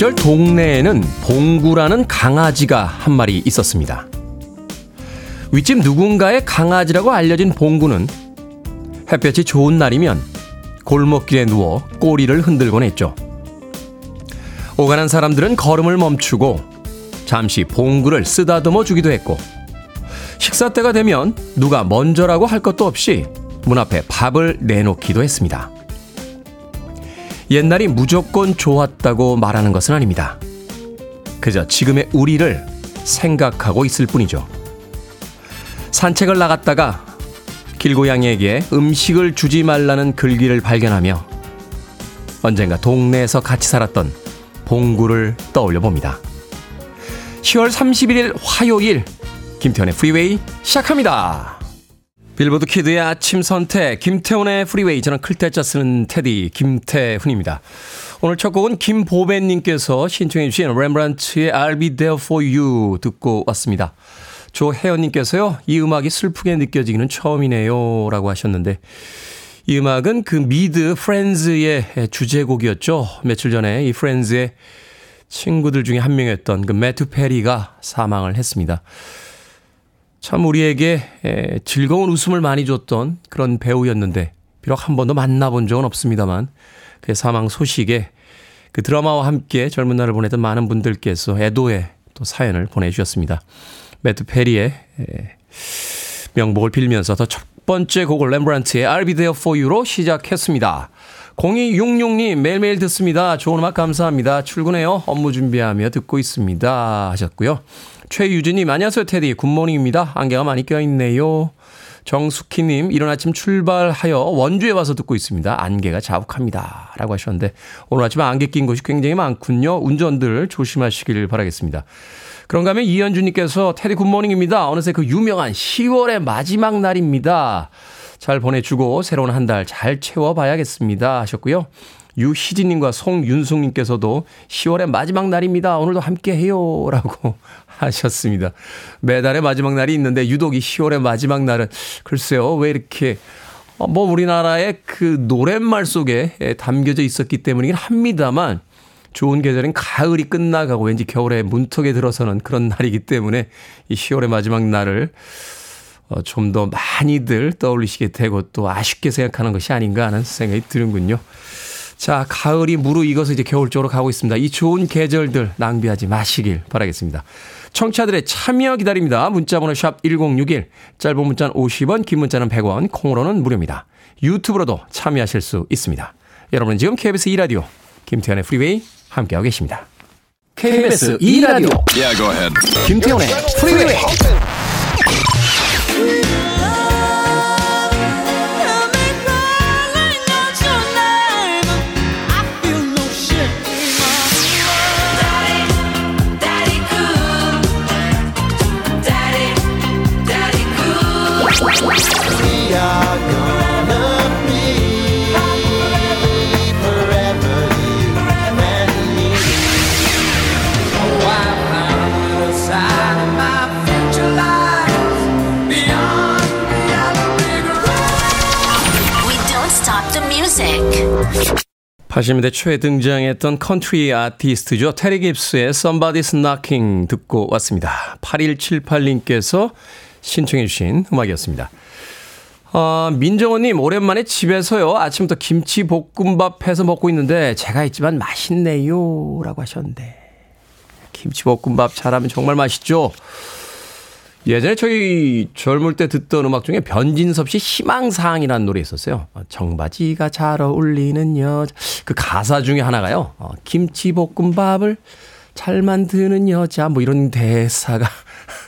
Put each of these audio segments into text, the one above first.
시절 동네에는 봉구라는 강아지가 한 마리 있었습니다. 윗집 누군가의 강아지라고 알려진 봉구는 햇볕이 좋은 날이면 골목길에 누워 꼬리를 흔들곤 했죠. 오가는 사람들은 걸음을 멈추고 잠시 봉구를 쓰다듬어 주기도 했고 식사 때가 되면 누가 먼저라고 할 것도 없이 문 앞에 밥을 내놓기도 했습니다. 옛날이 무조건 좋았다고 말하는 것은 아닙니다. 그저 지금의 우리를 생각하고 있을 뿐이죠. 산책을 나갔다가 길고양이에게 음식을 주지 말라는 글귀를 발견하며 언젠가 동네에서 같이 살았던 봉구를 떠올려 봅니다. 10월 31일 화요일 김태훈의 프리웨이 시작합니다. 빌보드 kid의 아침 선택 김태훈의 프리웨이 저는 클 태 자 쓰는 테디 김태훈입니다. 오늘 첫 곡은 김보배님께서 신청해 주신 렘브란트의 I'll be there for you 듣고 왔습니다. 조혜연님께서요 이 음악이 슬프게 느껴지기는 처음이네요 라고 하셨는데 이 음악은 그 미드 프렌즈의 주제곡이었죠. 며칠 전에 이 프렌즈의 친구들 중에 한 명이었던 그 매튜 페리가 사망을 했습니다. 참 우리에게 즐거운 웃음을 많이 줬던 그런 배우였는데 비록 한 번도 만나본 적은 없습니다만 그의 사망 소식에 그 드라마와 함께 젊은 날을 보내던 많은 분들께서 애도의 또 사연을 보내주셨습니다. 매튜 페리의 명복을 빌면서 더 첫 번째 곡을 렘브란츠의 I'll be there for you로 시작했습니다. 0266님 매일매일 듣습니다. 좋은 음악 감사합니다. 출근해요. 업무 준비하며 듣고 있습니다. 하셨고요. 최유진님, 안녕하세요, 테디. 굿모닝입니다. 안개가 많이 껴있네요. 정숙희님, 이른 아침 출발하여 원주에 와서 듣고 있습니다. 안개가 자욱합니다. 라고 하셨는데, 오늘 아침 안개 낀 곳이 굉장히 많군요. 운전들 조심하시길 바라겠습니다. 그런가 하면 이현주님께서 테디 굿모닝입니다. 어느새 그 유명한 10월의 마지막 날입니다. 잘 보내주고 새로운 한 달 잘 채워봐야겠습니다. 하셨고요. 유희진님과 송윤숙님께서도 10월의 마지막 날입니다. 오늘도 함께 해요. 라고 하셨습니다. 매달의 마지막 날이 있는데 유독 이 10월의 마지막 날은 글쎄요. 왜 이렇게 어, 뭐 우리나라의 그 노랫말 속에 담겨져 있었기 때문이긴 합니다만 좋은 계절인 가을이 끝나가고 왠지 겨울에 문턱에 들어서는 그런 날이기 때문에 이 10월의 마지막 날을 어, 좀 더 많이들 떠올리시게 되고 또 아쉽게 생각하는 것이 아닌가 하는 생각이 드는군요. 자, 가을이 무르익어서 이제 겨울 쪽으로 가고 있습니다. 이 좋은 계절들 낭비하지 마시길 바라겠습니다. 청취자들의 참여 기다립니다. 문자번호 샵 1061, 짧은 문자는 50원, 긴 문자는 100원, 콩으로는 무료입니다. 유튜브로도 참여하실 수 있습니다. 여러분은 지금 KBS 2라디오 김태훈의 프리웨이 함께하고 계십니다. KBS 2라디오 yeah, 김태훈의 프리웨이 80년대 초에 등장했던 컨트리 아티스트죠. 테리 깁스의 Somebody's Knocking 듣고 왔습니다. 8178님께서 신청해 주신 음악이었습니다. 어, 민정원님, 오랜만에 집에서요, 아침부터 김치 볶음밥 해서 먹고 있는데, 제가 했지만 맛있네요. 라고 하셨는데, 김치 볶음밥 잘하면 정말 맛있죠? 예전에 저희 젊을 때 듣던 음악 중에 변진섭 씨 희망사항이라는 노래 있었어요. 어, 청바지가 잘 어울리는 여자. 그 가사 중에 하나가요. 어, 김치볶음밥을 잘 만드는 여자. 뭐 이런 대사가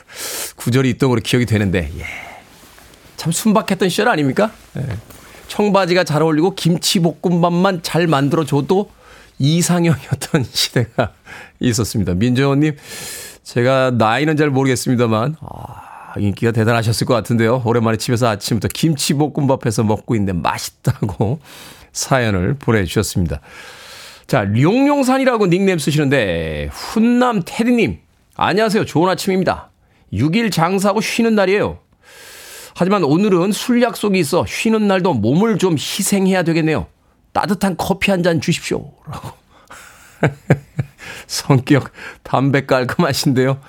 구절이 있던 걸로 기억이 되는데, 예. 참 순박했던 시절 아닙니까? 예. 청바지가 잘 어울리고 김치볶음밥만 잘 만들어줘도 이상형이었던 시대가 있었습니다. 민정원님, 제가 나이는 잘 모르겠습니다만, 아, 인기가 대단하셨을 것 같은데요. 오랜만에 집에서 아침부터 김치볶음밥 해서 먹고 있는데 맛있다고 사연을 보내주셨습니다. 자, 룡룡산이라고 닉네임 쓰시는데, 훈남 테디님, 안녕하세요. 좋은 아침입니다. 6일 장사하고 쉬는 날이에요. 하지만 오늘은 술 약속이 있어 쉬는 날도 몸을 좀 희생해야 되겠네요. 따뜻한 커피 한 잔 주십시오. 라고. 성격 담배 깔끔하신데요.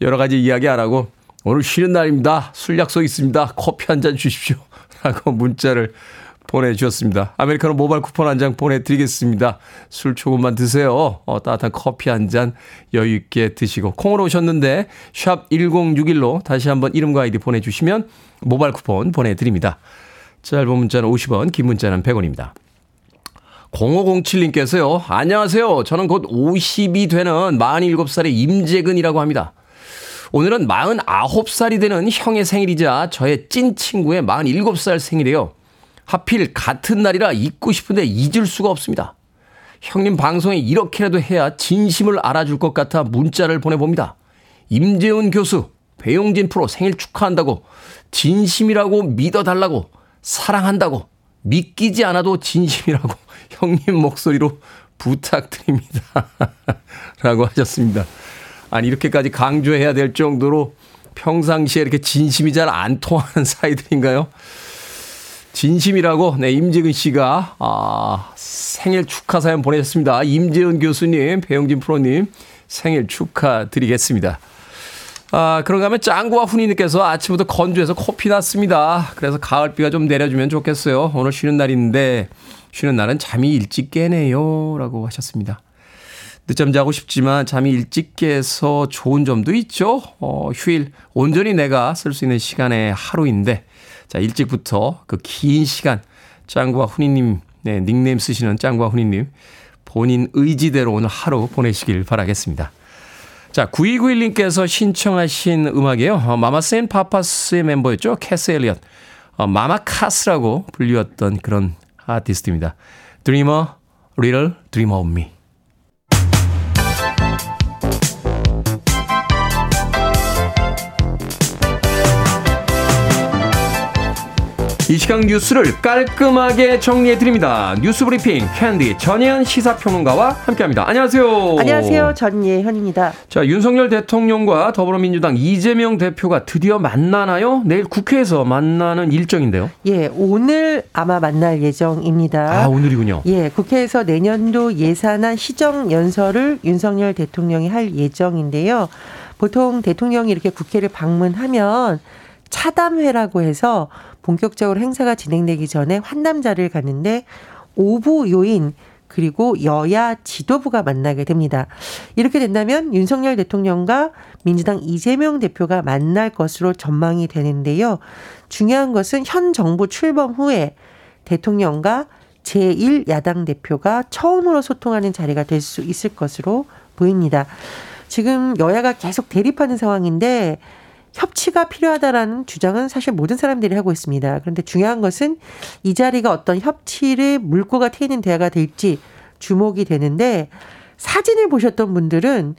여러 가지 이야기 안 하고 오늘 쉬는 날입니다. 술 약속 있습니다. 커피 한 잔 주십시오. 라고 문자를 보내주셨습니다. 아메리카노 모바일 쿠폰 한 장 보내드리겠습니다. 술 조금만 드세요. 어, 따뜻한 커피 한 잔 여유 있게 드시고. 콩으로 오셨는데, 샵 1061로 다시 한번 이름과 아이디 보내주시면 모바일 쿠폰 보내드립니다. 짧은 문자는 50원, 긴 문자는 100원입니다. 0507님께서요, 안녕하세요. 저는 곧 50이 되는 47살의 임재근이라고 합니다. 오늘은 49살이 되는 형의 생일이자 저의 찐 친구의 47살 생일이에요. 하필 같은 날이라 잊고 싶은데 잊을 수가 없습니다. 형님 방송에 이렇게라도 해야 진심을 알아줄 것 같아 문자를 보내봅니다. 임재훈 교수, 배용진 프로 생일 축하한다고, 진심이라고 믿어달라고, 사랑한다고, 믿기지 않아도 진심이라고 형님 목소리로 부탁드립니다. 라고 하셨습니다. 아니, 이렇게까지 강조해야 될 정도로 평상시에 이렇게 진심이 잘 안 통하는 사이들인가요? 진심이라고, 네, 임재근 씨가, 아, 생일 축하 사연 보내셨습니다. 임재은 교수님, 배영진 프로님, 생일 축하드리겠습니다. 아, 그런가 하면 짱구와 훈이님께서 아침부터 건조해서 코피 났습니다. 그래서 가을비가 좀 내려주면 좋겠어요. 오늘 쉬는 날인데, 쉬는 날은 잠이 일찍 깨네요. 라고 하셨습니다. 늦잠 자고 싶지만 잠이 일찍 깨서 좋은 점도 있죠. 어, 휴일 온전히 내가 쓸 수 있는 시간의 하루인데 자 일찍부터 그 긴 시간 짱구와 훈이님 네, 닉네임 쓰시는 짱구와 훈이님 본인 의지대로 오늘 하루 보내시길 바라겠습니다. 자 9291님께서 신청하신 음악이에요. 어, 마마스 앤 파파스의 멤버였죠. 캐스 엘리엇. 어, 마마카스라고 불리웠던 그런 아티스트입니다. Dream a Little Dream of Me. 이 시간 뉴스를 깔끔하게 정리해 드립니다. 뉴스 브리핑 캔디 전예현 시사평론가와 함께합니다. 안녕하세요. 안녕하세요. 전예현입니다. 자 윤석열 대통령과 더불어민주당 이재명 대표가 드디어 만나나요? 내일 국회에서 만나는 일정인데요. 예, 오늘 아마 만날 예정입니다. 아 오늘이군요. 예, 국회에서 내년도 예산안 시정 연설을 윤석열 대통령이 할 예정인데요. 보통 대통령이 이렇게 국회를 방문하면 차담회라고 해서 본격적으로 행사가 진행되기 전에 환담자를 갔는데 오부 요인 그리고 여야 지도부가 만나게 됩니다. 이렇게 된다면 윤석열 대통령과 민주당 이재명 대표가 만날 것으로 전망이 되는데요. 중요한 것은 현 정부 출범 후에 대통령과 제1야당 대표가 처음으로 소통하는 자리가 될 수 있을 것으로 보입니다. 지금 여야가 계속 대립하는 상황인데 협치가 필요하다라는 주장은 사실 모든 사람들이 하고 있습니다. 그런데 중요한 것은 이 자리가 어떤 협치를 물꼬가 트이는 대화가 될지 주목이 되는데 사진을 보셨던 분들은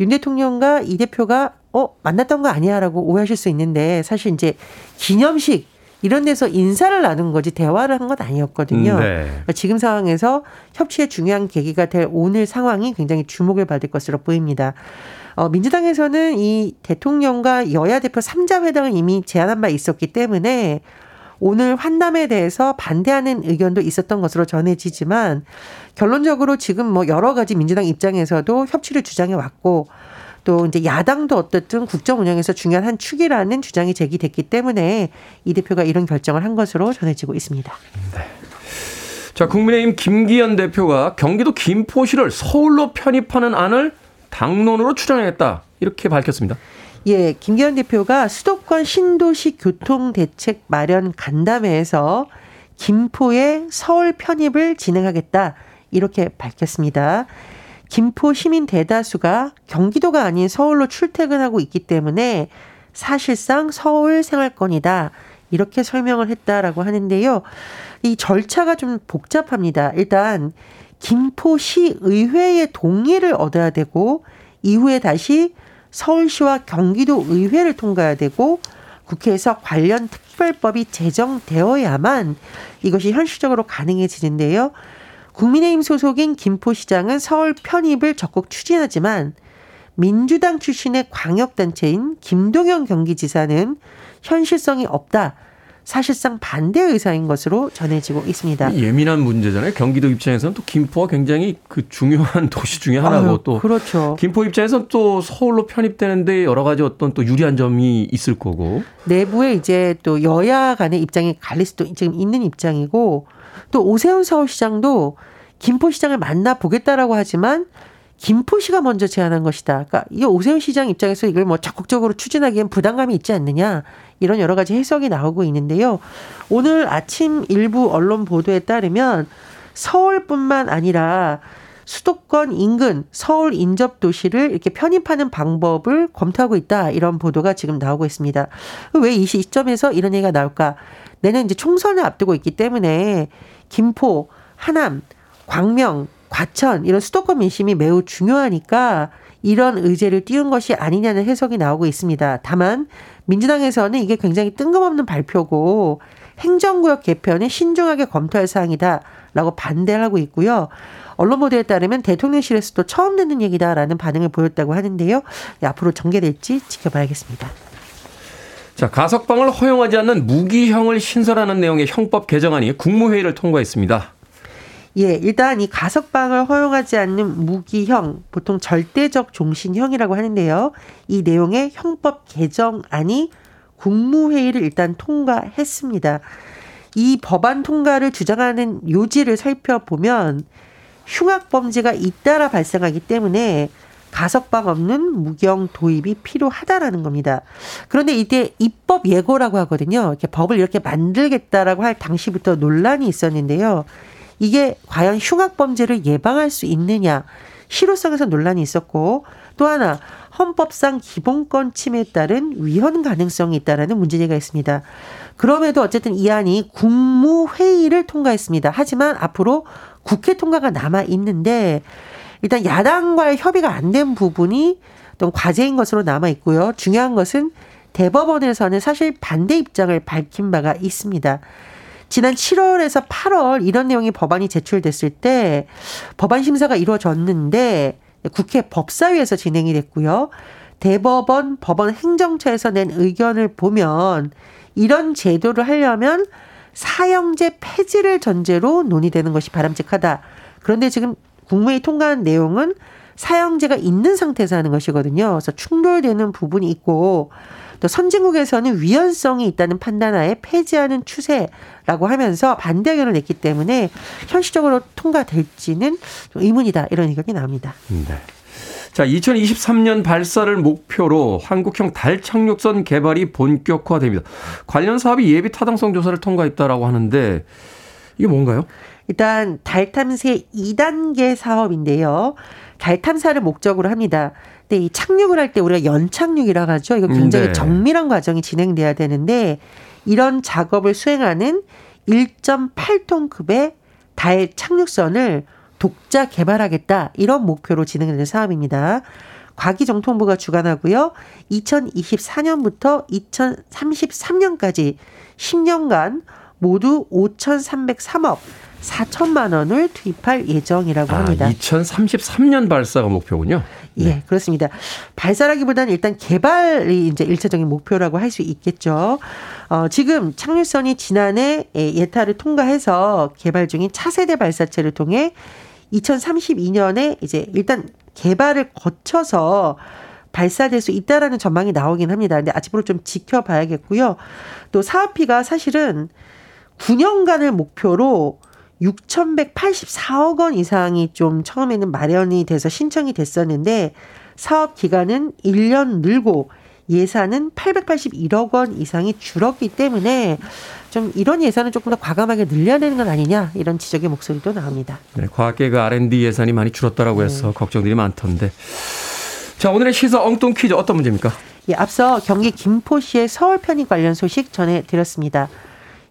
윤 대통령과 이 대표가 어 만났던 거 아니야라고 오해하실 수 있는데 사실 이제 기념식 이런 데서 인사를 나눈 거지 대화를 한 건 아니었거든요. 네. 그러니까 지금 상황에서 협치의 중요한 계기가 될 오늘 상황이 굉장히 주목을 받을 것으로 보입니다. 어, 민주당에서는 이 대통령과 여야 대표 3자 회담을 이미 제안한 바 있었기 때문에 오늘 환담에 대해서 반대하는 의견도 있었던 것으로 전해지지만 결론적으로 지금 뭐 여러 가지 민주당 입장에서도 협치를 주장해 왔고 또 이제 야당도 어떻든 국정 운영에서 중요한 한 축이라는 주장이 제기됐기 때문에 이 대표가 이런 결정을 한 것으로 전해지고 있습니다. 네. 자, 국민의힘 김기현 대표가 경기도 김포시를 서울로 편입하는 안을 당론으로 추정하겠다 이렇게 밝혔습니다. 예, 김기현 대표가 수도권 신도시 교통 대책 마련 간담회에서 김포의 서울 편입을 진행하겠다 이렇게 밝혔습니다. 김포 시민 대다수가 경기도가 아닌 서울로 출퇴근하고 있기 때문에 사실상 서울 생활권이다. 이렇게 설명을 했다라고 하는데요. 이 절차가 좀 복잡합니다. 일단 김포시 의회의 동의를 얻어야 되고 이후에 다시 서울시와 경기도 의회를 통과해야 되고 국회에서 관련 특별법이 제정되어야만 이것이 현실적으로 가능해지는데요. 국민의힘 소속인 김포시장은 서울 편입을 적극 추진하지만 민주당 출신의 광역단체인 김동연 경기지사는 현실성이 없다. 사실상 반대 의사인 것으로 전해지고 있습니다. 예민한 문제잖아요. 경기도 입장에서는 또 김포가 굉장히 그 중요한 도시 중의 하나고 아유, 또 그렇죠. 김포 입장에서는 또 서울로 편입되는데 여러 가지 어떤 또 유리한 점이 있을 거고 내부에 이제 또 여야 간의 입장이 갈릴 수도 지금 있는 입장이고 또 오세훈 서울시장도 김포시장을 만나 보겠다라고 하지만 김포시가 먼저 제안한 것이다. 그러니까 이 오세훈 시장 입장에서 이걸 뭐 적극적으로 추진하기엔 부담감이 있지 않느냐 이런 여러 가지 해석이 나오고 있는데요. 오늘 아침 일부 언론 보도에 따르면 서울뿐만 아니라 수도권 인근 서울 인접 도시를 이렇게 편입하는 방법을 검토하고 있다 이런 보도가 지금 나오고 있습니다. 왜 이 시점에서 이런 얘기가 나올까? 내년 이제 총선을 앞두고 있기 때문에 김포, 하남, 광명, 과천 이런 수도권 민심이 매우 중요하니까 이런 의제를 띄운 것이 아니냐는 해석이 나오고 있습니다. 다만 민주당에서는 이게 굉장히 뜬금없는 발표고 행정구역 개편에 신중하게 검토할 사항이다라고 반대를 하고 있고요. 언론 보도에 따르면 대통령실에서도 처음 듣는 얘기다라는 반응을 보였다고 하는데요. 네, 앞으로 전개될지 지켜봐야겠습니다. 자, 가석방을 허용하지 않는 무기형을 신설하는 내용의 형법 개정안이 국무회의를 통과했습니다. 예, 일단 이 가석방을 허용하지 않는 무기형, 보통 절대적 종신형이라고 하는데요. 이 내용의 형법 개정안이 국무회의를 일단 통과했습니다. 이 법안 통과를 주장하는 요지를 살펴보면 흉악범죄가 잇따라 발생하기 때문에 가석방 없는 무경 도입이 필요하다라는 겁니다. 그런데 이때 입법 예고라고 하거든요. 이렇게 법을 이렇게 만들겠다라고 할 당시부터 논란이 있었는데요. 이게 과연 흉악 범죄를 예방할 수 있느냐 실효성에서 논란이 있었고 또 하나 헌법상 기본권 침해에 따른 위헌 가능성이 있다라는 문제제기가 있습니다. 그럼에도 어쨌든 이 안이 국무회의를 통과했습니다. 하지만 앞으로 국회 통과가 남아 있는데 일단 야당과의 협의가 안 된 부분이 어떤 과제인 것으로 남아 있고요. 중요한 것은 대법원에서는 사실 반대 입장을 밝힌 바가 있습니다. 지난 7월에서 8월 이런 내용이 법안이 제출됐을 때 법안 심사가 이루어졌는데 국회 법사위에서 진행이 됐고요. 대법원, 법원 행정처에서 낸 의견을 보면 이런 제도를 하려면 사형제 폐지를 전제로 논의되는 것이 바람직하다. 그런데 지금 국무회의 통과한 내용은 사형제가 있는 상태에서 하는 것이거든요. 그래서 충돌되는 부분이 있고 또 선진국에서는 위헌성이 있다는 판단하에 폐지하는 추세라고 하면서 반대 의견을 냈기 때문에 현실적으로 통과될지는 의문이다 이런 의견이 나옵니다. 네. 자, 2023년 발사를 목표로 한국형 달 착륙선 개발이 본격화됩니다. 관련 사업이 예비 타당성 조사를 통과했다라고 하는데 이게 뭔가요? 일단 달 탐사 2단계 사업인데요. 달 탐사를 목적으로 합니다. 근데 이 착륙을 할 때 우리가 연착륙이라고 하죠. 이거 굉장히 네. 정밀한 과정이 진행돼야 되는데 이런 작업을 수행하는 1.8톤급의 달 착륙선을 독자 개발하겠다 이런 목표로 진행되는 사업입니다. 과기정통부가 주관하고요. 2024년부터 2033년까지 10년간 모두 5,303억 4천만 원을 투입할 예정이라고 합니다. 아, 2033년 발사가 목표군요. 예, 그렇습니다. 발사라기보다는 일단 개발이 이제 일차적인 목표라고 할 수 있겠죠. 어, 지금 착륙선이 지난해 예, 예타를 통과해서 개발 중인 차세대 발사체를 통해 2032년에 이제 일단 개발을 거쳐서 발사될 수 있다라는 전망이 나오긴 합니다. 근데 앞으로 좀 지켜봐야겠고요. 또 사업비가 사실은 9년간을 목표로 6,184억 원 이상이 좀 처음에는 마련이 돼서 신청이 됐었는데 사업 기간은 1년 늘고 예산은 881억 원 이상이 줄었기 때문에 좀 이런 예산은 조금 더 과감하게 늘려야 되는 건 아니냐 이런 지적의 목소리도 나옵니다. 네, 과학계 그 R&D 예산이 많이 줄었다라고 해서 걱정들이 많던데. 자, 오늘의 시사 엉뚱 퀴즈 어떤 문제입니까? 예, 앞서 경기 김포시의 서울 편입 관련 소식 전해드렸습니다.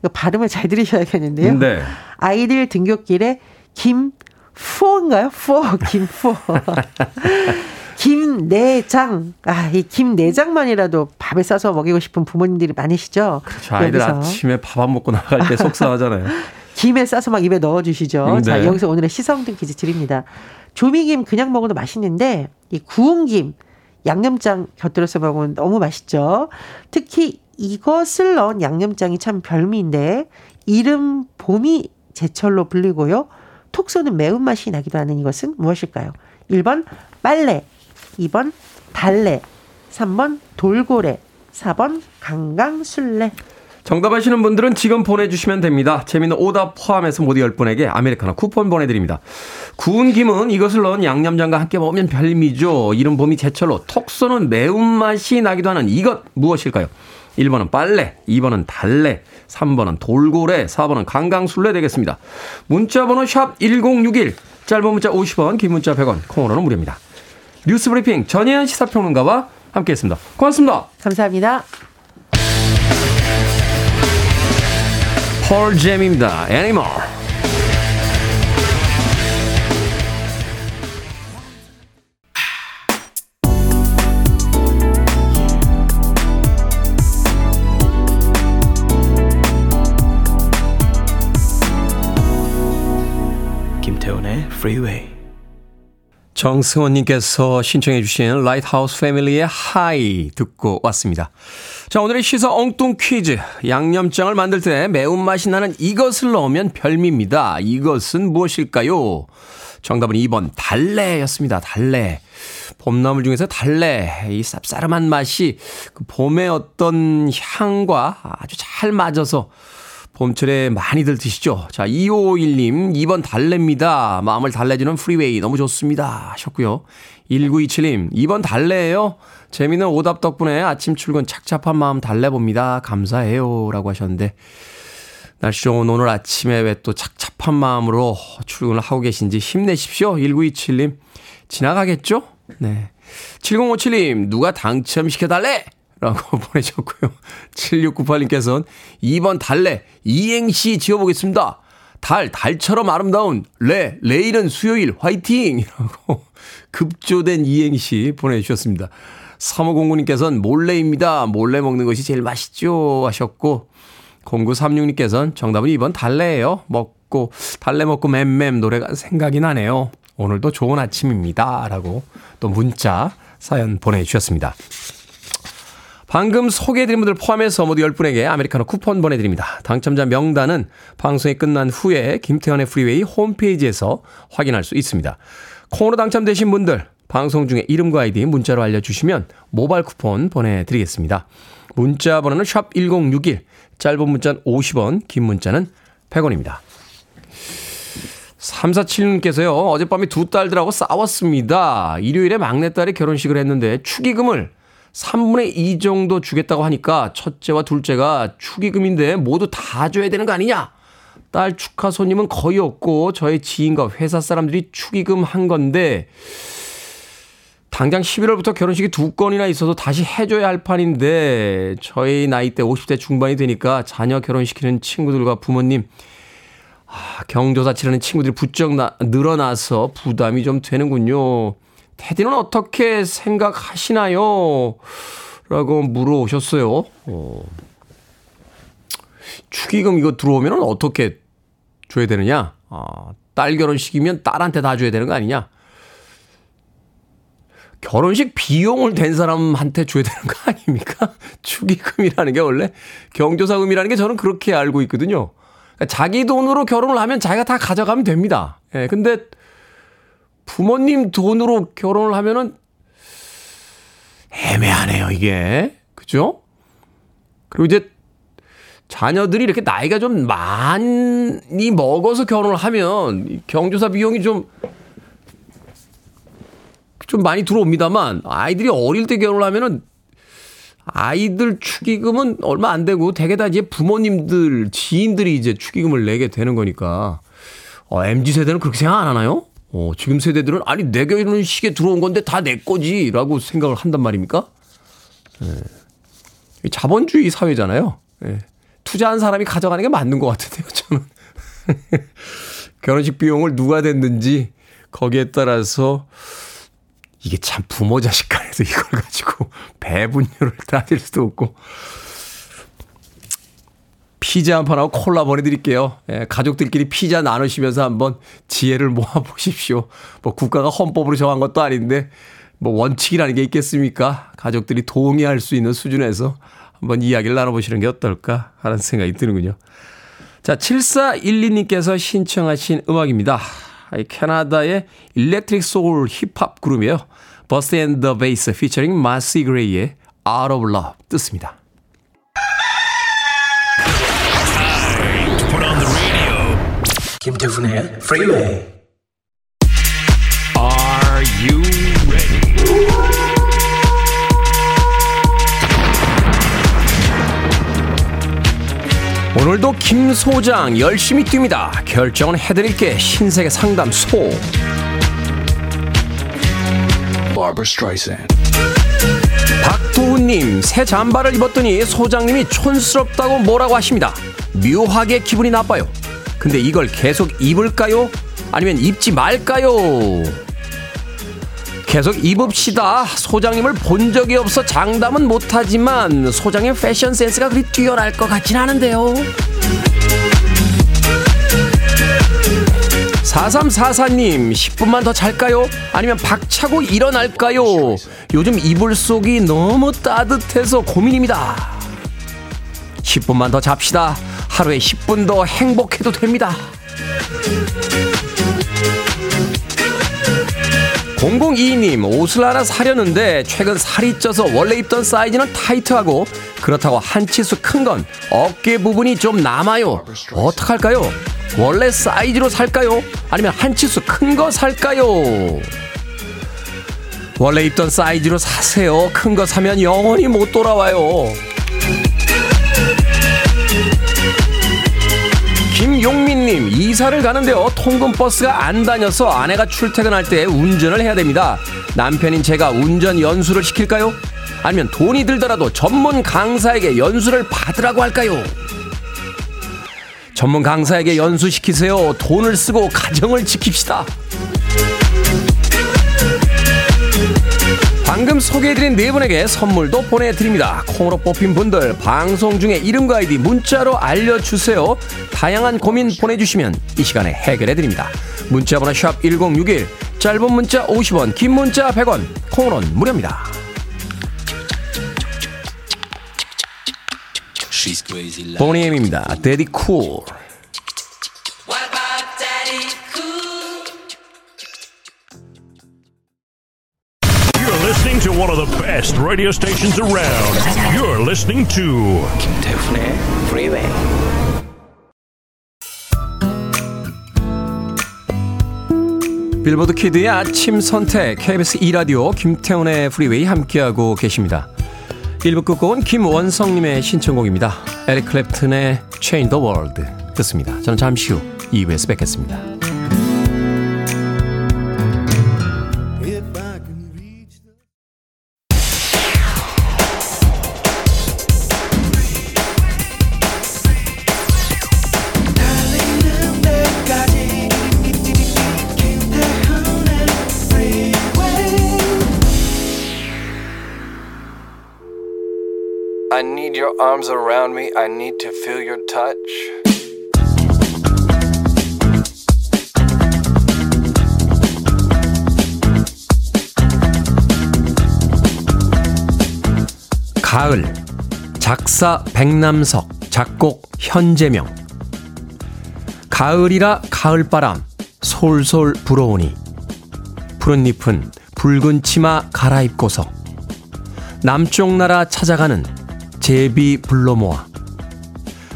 발음을 잘 들으셔야겠는데요. 네. 아이들 등굣길에 김푸어인가요? 푸어, 김푸어. 김내장. 아, 이 김내장만이라도 밥에 싸서 먹이고 싶은 부모님들이 많으시죠? 저 아이들 여기서. 아침에 밥 안 먹고 나갈 때 속상하잖아요. 김에 싸서 막 입에 넣어 주시죠. 음, 자, 네. 여기서 오늘의 시성등 퀴즈 드립니다. 조미김 그냥 먹어도 맛있는데, 이 구운 김, 양념장 곁들여서 먹으면 너무 맛있죠. 특히 이것을 넣은 양념장이 참 별미인데 이름 봄이 제철로 불리고요. 톡 쏘는 매운맛이 나기도 하는 이것은 무엇일까요? 1번 빨래, 2번 달래, 3번 돌고래, 4번 강강술래. 정답 아시는 분들은 지금 보내주시면 됩니다. 재미는 오답 포함해서 모두 10분에게 아메리카노 쿠폰 보내드립니다. 구운 김은 이것을 넣은 양념장과 함께 먹으면 별미죠. 이른 봄이 제철로 톡 쏘는 매운맛이 나기도 하는 이것 무엇일까요? 1번은 빨래, 2번은 달래, 3번은 돌고래, 4번은 강강술래 되겠습니다. 문자번호 샵 1061, 짧은 문자 50원, 긴 문자 100원, 콩으로는 무료입니다. 뉴스 브리핑 전혜연 시사평론가와 함께했습니다. 고맙습니다. 감사합니다. 펄 잼입니다. 애니멀. Freeway. 정승원님께서 신청해주신 라이트하우스 패밀리의 High 듣고 왔습니다. 자, 오늘의 시사 엉뚱 퀴즈. 양념장을 만들 때 매운맛이 나는 이것을 넣으면 별미입니다. 이것은 무엇일까요? 정답은 2번 달래였습니다. 달래. 봄나물 중에서 달래. 이 쌉싸름한 맛이 그 봄의 어떤 향과 아주 잘 맞아서 봄철에 많이들 드시죠? 자, 2551님, 2번 달래입니다. 마음을 달래주는 프리웨이 너무 좋습니다. 하셨고요. 1927님, 2번 달래예요. 재미는 오답 덕분에 아침 출근 착잡한 마음 달래봅니다. 감사해요. 라고 하셨는데, 날씨 좋은 오늘 아침에 왜 또 착잡한 마음으로 출근을 하고 계신지 힘내십시오. 1927님, 지나가겠죠? 네. 7057님, 누가 당첨시켜달래? 라고 보내셨고요. 7698님께서는 2번 달래 이행시 지어보겠습니다. 달, 달처럼 아름다운 레, 레일은 수요일 화이팅! 이라고 급조된 이행시 보내주셨습니다. 3509님께서는 몰래입니다. 몰래 먹는 것이 제일 맛있죠. 하셨고, 0936님께서는 정답은 2번 달래예요. 먹고, 달래 먹고 맴맴 노래가 생각이 나네요. 오늘도 좋은 아침입니다. 라고 또 문자, 사연 보내주셨습니다. 방금 소개해드린 분들 포함해서 모두 10분에게 아메리카노 쿠폰 보내드립니다. 당첨자 명단은 방송이 끝난 후에 김태훈의 프리웨이 홈페이지에서 확인할 수 있습니다. 콩으로 당첨되신 분들 방송 중에 이름과 아이디 문자로 알려주시면 모바일 쿠폰 보내드리겠습니다. 문자 번호는 샵 1061, 짧은 문자는 50원, 긴 문자는 100원입니다. 347님께서요, 어젯밤에 두 딸들하고 싸웠습니다. 일요일에 막내딸이 결혼식을 했는데 축의금을 3분의 2 정도 주겠다고 하니까 첫째와 둘째가 축의금인데 모두 다 줘야 되는 거 아니냐? 딸 축하 손님은 거의 없고 저의 지인과 회사 사람들이 축의금 한 건데 당장 11월부터 결혼식이 두 건이나 있어서 다시 해줘야 할 판인데 저희 나이대 50대 중반이 되니까 자녀 결혼시키는 친구들과 부모님 아, 경조사 치르는 친구들이 부쩍 나, 늘어나서 부담이 좀 되는군요. 테디는 어떻게 생각하시나요? 라고 물어오셨어요. 어. 축의금 이거 들어오면 어떻게 줘야 되느냐? 아, 딸 결혼식이면 딸한테 다 줘야 되는 거 아니냐? 결혼식 비용을 댄 사람한테 줘야 되는 거 아닙니까? 축의금이라는 게 원래 경조사금이라는 게 저는 그렇게 알고 있거든요. 그러니까 자기 돈으로 결혼을 하면 자기가 다 가져가면 됩니다. 예, 근데 부모님 돈으로 결혼을 하면은 애매하네요, 이게. 그죠? 그리고 이제 자녀들이 이렇게 나이가 좀 많이 먹어서 결혼을 하면 경조사 비용이 좀, 좀 많이 들어옵니다만 아이들이 어릴 때 결혼을 하면은 아이들 축의금은 얼마 안 되고 대개 다 이제 부모님들, 지인들이 이제 축의금을 내게 되는 거니까 어, MZ 세대는 그렇게 생각 안 하나요? 어, 지금 세대들은 아니 내 결혼식에 들어온 건데 다 내 거지라고 생각을 한단 말입니까? 예. 자본주의 사회잖아요. 예. 투자한 사람이 가져가는 게 맞는 것 같은데요, 저는. 결혼식 비용을 누가 댔는지 거기에 따라서 이게 참 부모 자식 간에서 이걸 가지고 배분율을 따질 수도 없고 피자 한 판하고 콜라 보내드릴게요. 예, 가족들끼리 피자 나누시면서 한번 지혜를 모아보십시오. 뭐 국가가 헌법으로 정한 것도 아닌데 뭐 원칙이라는 게 있겠습니까? 가족들이 동의할 수 있는 수준에서 한번 이야기를 나눠보시는 게 어떨까 하는 생각이 드는군요. 자, 7412님께서 신청하신 음악입니다. 캐나다의 electric 소울 힙합 그룹이에요. 버스티 앤 더 베이스 피처링 마시 그레이의 Out of Love 듣습니다. 김태훈의 Freeway. Are you ready? 오늘도 김 소장 열심히 뜁니다. 결정은 해드릴게 신세계 상담소. Barbara Streisand. 박도훈님 새 잠바를 입었더니 소장님이 촌스럽다고 뭐라고 하십니다. 묘하게 기분이 나빠요. 근데 이걸 계속 입을까요? 아니면 입지 말까요? 계속 입읍시다. 소장님을 본 적이 없어 장담은 못하지만 소장의 패션 센스가 그리 뛰어날 것 같진 않은데요. 4344님, 10분만 더 잘까요? 아니면 박차고 일어날까요? 요즘 이불 속이 너무 따뜻해서 고민입니다. 10분만 더 잡시다. 하루에 10분 더 행복해도 됩니다. 0022님, 옷을 하나 사려는데 최근 살이 쪄서 원래 입던 사이즈는 타이트하고 그렇다고 한 치수 큰 건 어깨 부분이 좀 남아요. 어떡할까요? 원래 사이즈로 살까요? 아니면 한 치수 큰 거 살까요? 원래 입던 사이즈로 사세요. 큰 거 사면 영원히 못 돌아와요. 김용민님 이사를 가는데요 통근 버스가 안 다녀서 아내가 출퇴근할 때 운전을 해야 됩니다 남편인 제가 운전 연수를 시킬까요? 아니면 돈이 들더라도 전문 강사에게 연수를 받으라고 할까요? 전문 강사에게 연수 시키세요 돈을 쓰고 가정을 지킵시다 방금 소개해드린 네 분에게 선물도 보내드립니다. 콩으로 뽑힌 분들 방송 중에 이름과 아이디 문자로 알려주세요. 다양한 고민 보내주시면 이 시간에 해결해드립니다. 문자번호 샵 1061, 짧은 문자 50원, 긴 문자 100원, 콩으로는 무료입니다. 보니엠입니다. 데디 쿨. You're to one of the best radio stations around. You're listening to 김태훈의 Freeway. 빌보드 키드의 아침 선택 KBS 2 라디오 김태훈의 프리웨이 함께하고 계십니다. 1부 끝곡은 김원성 님의 신청곡입니다. 에릭 클랩튼의 Change the World 듣습니다. 저는 잠시 후 2부에서 뵙겠습니다. Arms around me. I need to feel your touch. 가을 작사 백남석 작곡 현재명 가을이라 가을바람 솔솔 불어오니 푸른 잎은 붉은 치마 갈아입고서 남쪽 나라 찾아가는 제비 불러 모아.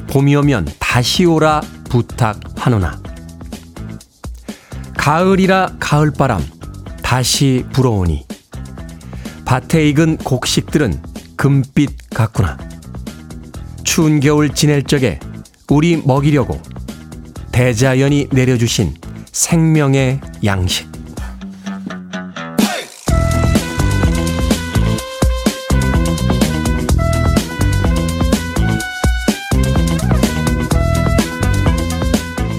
봄이 오면 다시 오라 부탁하노나. 가을이라 가을바람 다시 불어오니. 밭에 익은 곡식들은 금빛 같구나. 추운 겨울 지낼 적에 우리 먹이려고 대자연이 내려주신 생명의 양식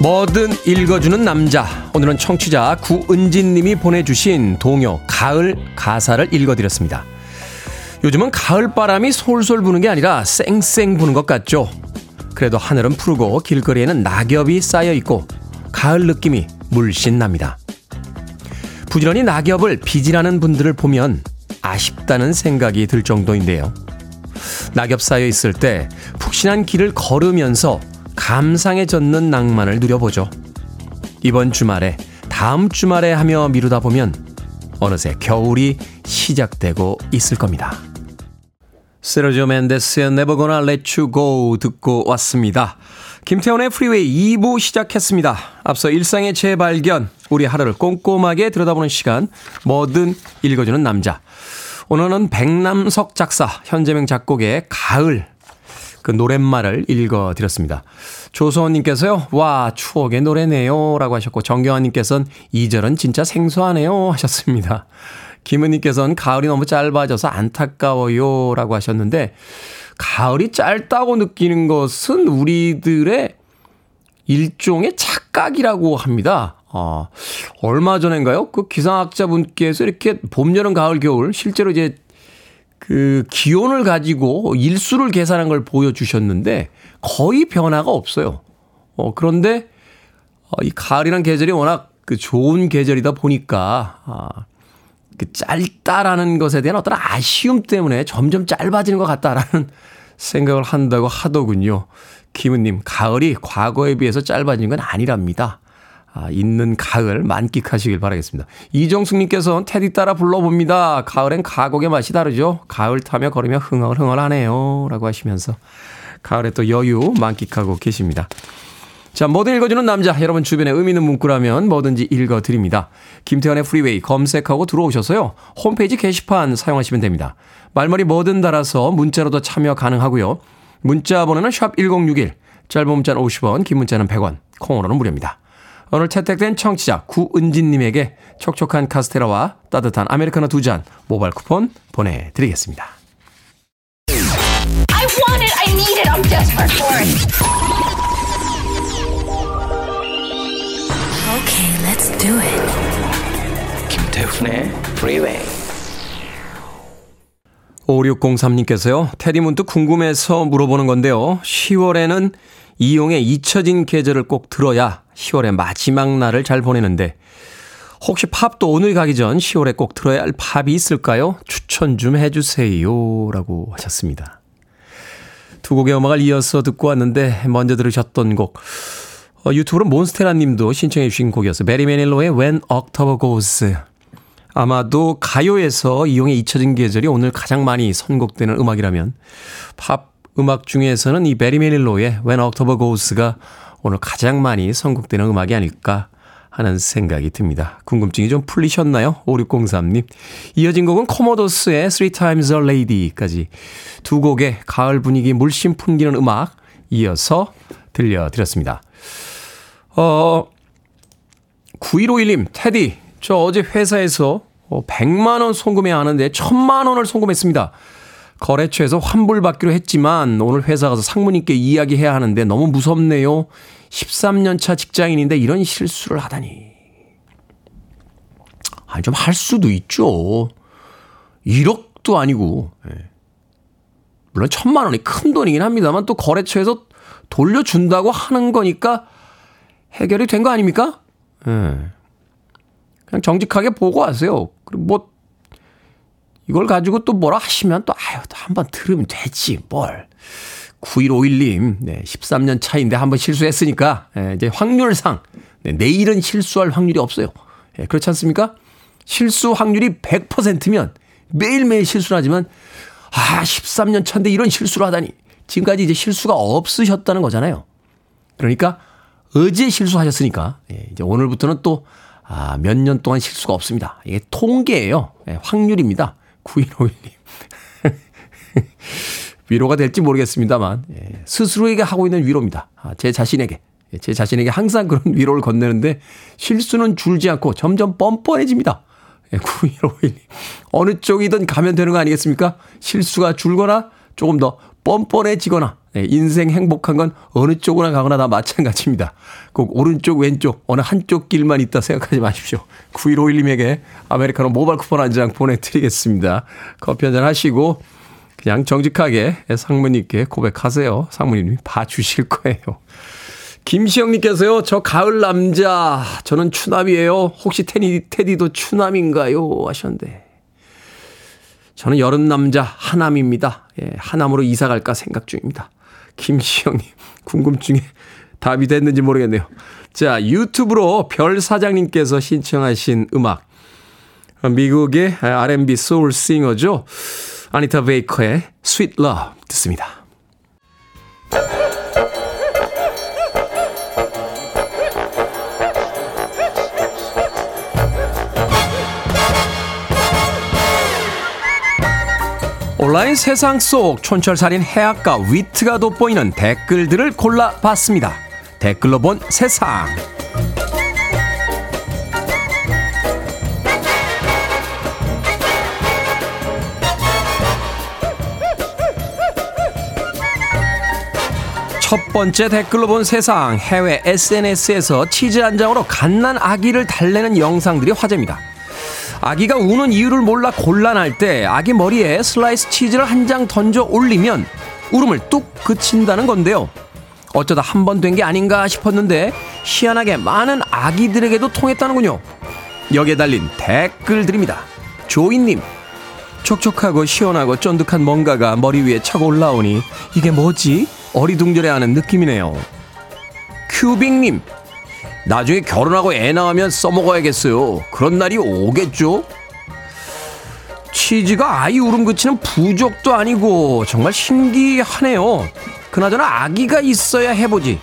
뭐든 읽어주는 남자. 오늘은 청취자 구은진님이 보내주신 동요 가을 가사를 읽어드렸습니다. 요즘은 가을 바람이 솔솔 부는 게 아니라 쌩쌩 부는 것 같죠. 그래도 하늘은 푸르고 길거리에는 낙엽이 쌓여 있고 가을 느낌이 물씬 납니다. 부지런히 낙엽을 빚이라는 분들을 보면 아쉽다는 생각이 들 정도인데요. 낙엽 쌓여 있을 때 푹신한 길을 걸으면서 감상에 젖는 낭만을 누려보죠. 이번 주말에, 다음 주말에 하며 미루다 보면 어느새 겨울이 시작되고 있을 겁니다. 세르조 멘데스의 Never Gonna Let You Go 듣고 왔습니다. 김태훈의 프리웨이 2부 시작했습니다. 앞서 일상의 재발견, 우리 하루를 꼼꼼하게 들여다보는 시간, 뭐든 읽어주는 남자. 오늘은 백남석 작사, 현재명 작곡의 가을, 그 노랫말을 읽어드렸습니다. 조소원님께서요, 와, 추억의 노래네요. 라고 하셨고, 정경환님께서는 2절은 진짜 생소하네요. 하셨습니다. 김은님께서는 가을이 너무 짧아져서 안타까워요. 라고 하셨는데, 가을이 짧다고 느끼는 것은 우리들의 일종의 착각이라고 합니다. 어, 얼마 전인가요? 그 기상학자분께서 이렇게 봄, 여름, 가을, 겨울 실제로 이제 그 기온을 가지고 일수를 계산한 걸 보여주셨는데 거의 변화가 없어요. 어, 그런데 어, 이 가을이란 계절이 워낙 그 좋은 계절이다 보니까 아, 그 짧다라는 것에 대한 어떤 아쉬움 때문에 점점 짧아지는 것 같다라는 생각을 한다고 하더군요. 김은님, 가을이 과거에 비해서 짧아진 건 아니랍니다. 아, 있는 가을 만끽하시길 바라겠습니다. 이정숙님께서는 테디 따라 불러봅니다. 가을엔 가곡의 맛이 다르죠. 가을 타며 걸으며 흥얼흥얼하네요. 라고 하시면서 가을에 또 여유 만끽하고 계십니다. 자, 뭐든 읽어주는 남자. 여러분 주변에 의미 있는 문구라면 뭐든지 읽어드립니다. 김태훈의 프리웨이 검색하고 들어오셔서요. 홈페이지 게시판 사용하시면 됩니다. 말머리 뭐든 달아서 문자로도 참여 가능하고요. 문자 번호는 샵 1061, 짧은 문자는 50원, 긴 문자는 100원, 콩으로는 무료입니다. 오늘 채택된 청취자 구은진님에게 촉촉한 카스테라와 따뜻한 아메리카노 두 잔 모바일 쿠폰 보내드리겠습니다. I want it. I need it. I'm desperate for it. Okay, let's do it. 김태훈의 Freeway. 5603님께서요. 테디 문득 궁금해서 물어보는 건데요. 10월에는 이용의 잊혀진 계절을 꼭 들어야 10월의 마지막 날을 잘 보내는데 혹시 팝도 오늘 가기 전 10월에 꼭 들어야 할 팝이 있을까요? 추천 좀 해주세요. 라고 하셨습니다. 두 곡의 음악을 이어서 듣고 왔는데 먼저 들으셨던 곡 어, 유튜브로 몬스테라 님도 신청해 주신 곡이어서 베리 매닐로의 When October Goes 아마도 가요에서 이용의 잊혀진 계절이 오늘 가장 많이 선곡되는 음악이라면 팝 음악 중에서는 이 베리 매닐로의 When October Goes가 오늘 가장 많이 선곡되는 음악이 아닐까 하는 생각이 듭니다. 궁금증이 좀 풀리셨나요? 5603님. 이어진 곡은 코모도스의 Three Times a Lady까지 두 곡의 가을 분위기 물씬 풍기는 음악 이어서 들려드렸습니다. 어, 9151님, 테디, 저 어제 회사에서 100만원 어, 송금해야 하는데 1000만원을 송금했습니다. 거래처에서 환불받기로 했지만 오늘 회사 가서 상무님께 이야기해야 하는데 너무 무섭네요. 13년 차 직장인인데 이런 실수를 하다니. 아니, 좀 할 수도 있죠. 1억도 아니고. 예. 물론 천만 원이 큰 돈이긴 합니다만 또 거래처에서 돌려준다고 하는 거니까 해결이 된 거 아닙니까? 예. 그냥 정직하게 보고 하세요. 그리고 뭐 이걸 가지고 또 뭐라 하시면 또 아유 또 한번 들으면 되지 뭘. 9151님, 네, 13년 차인데 한번 실수했으니까, 예, 이제 확률상, 네, 내일은 실수할 확률이 없어요. 예, 그렇지 않습니까? 실수 확률이 100%면 매일매일 실수를 하지만, 아, 13년 차인데 이런 실수를 하다니. 지금까지 이제 실수가 없으셨다는 거잖아요. 그러니까, 어제 실수하셨으니까, 예, 이제 오늘부터는 또, 아, 몇 년 동안 실수가 없습니다. 이게 통계예요. 예, 확률입니다. 9151님. 위로가 될지 모르겠습니다만 예, 스스로에게 하고 있는 위로입니다. 아, 제 자신에게 예, 제 자신에게 항상 그런 위로를 건네는데 실수는 줄지 않고 점점 뻔뻔해집니다. 예, 9151님 어느 쪽이든 가면 되는 거 아니겠습니까? 실수가 줄거나 조금 더 뻔뻔해지거나 예, 인생 행복한 건 어느 쪽으로 가거나 다 마찬가지입니다. 꼭 오른쪽 왼쪽 어느 한쪽 길만 있다 생각하지 마십시오. 9151님에게 아메리카노 모바일 쿠폰 한 장 보내드리겠습니다. 커피 한 잔 하시고 그냥 정직하게 상무님께 고백하세요. 상무님이 봐주실 거예요. 김시영님께서요, 저 가을 남자, 저는 추남이에요. 혹시 테디, 테디도 추남인가요? 하셨는데. 저는 여름 남자 하남입니다. 예, 하남으로 이사 갈까 생각 중입니다. 김시영님, 궁금증에 답이 됐는지 모르겠네요. 자, 유튜브로 별 사장님께서 신청하신 음악. 미국의 R&B 소울 싱어죠. 아니타 베이커의 Sweet Love 듣습니다. 온라인 세상 속 촌철살인 해악과 위트가 돋보이는 댓글들을 골라봤습니다. 댓글로 본 세상. 첫 번째 댓글로 본 세상 해외 SNS에서 치즈 한 장으로 갓난 아기를 달래는 영상들이 화제입니다. 아기가 우는 이유를 몰라 곤란할 때 아기 머리에 슬라이스 치즈를 한 장 던져 올리면 울음을 뚝 그친다는 건데요. 어쩌다 한 번 된 게 아닌가 싶었는데 희한하게 많은 아기들에게도 통했다는군요. 여기에 달린 댓글들입니다. 조이님, 촉촉하고 시원하고 쫀득한 뭔가가 머리 위에 차고 올라오니 이게 뭐지? 어리둥절해하는 느낌이네요. 큐빅님, 나중에 결혼하고 애 낳으면 써먹어야겠어요. 그런 날이 오겠죠? 치즈가 아이 울음 그치는 부족도 아니고 정말 신기하네요. 그나저나 아기가 있어야 해보지.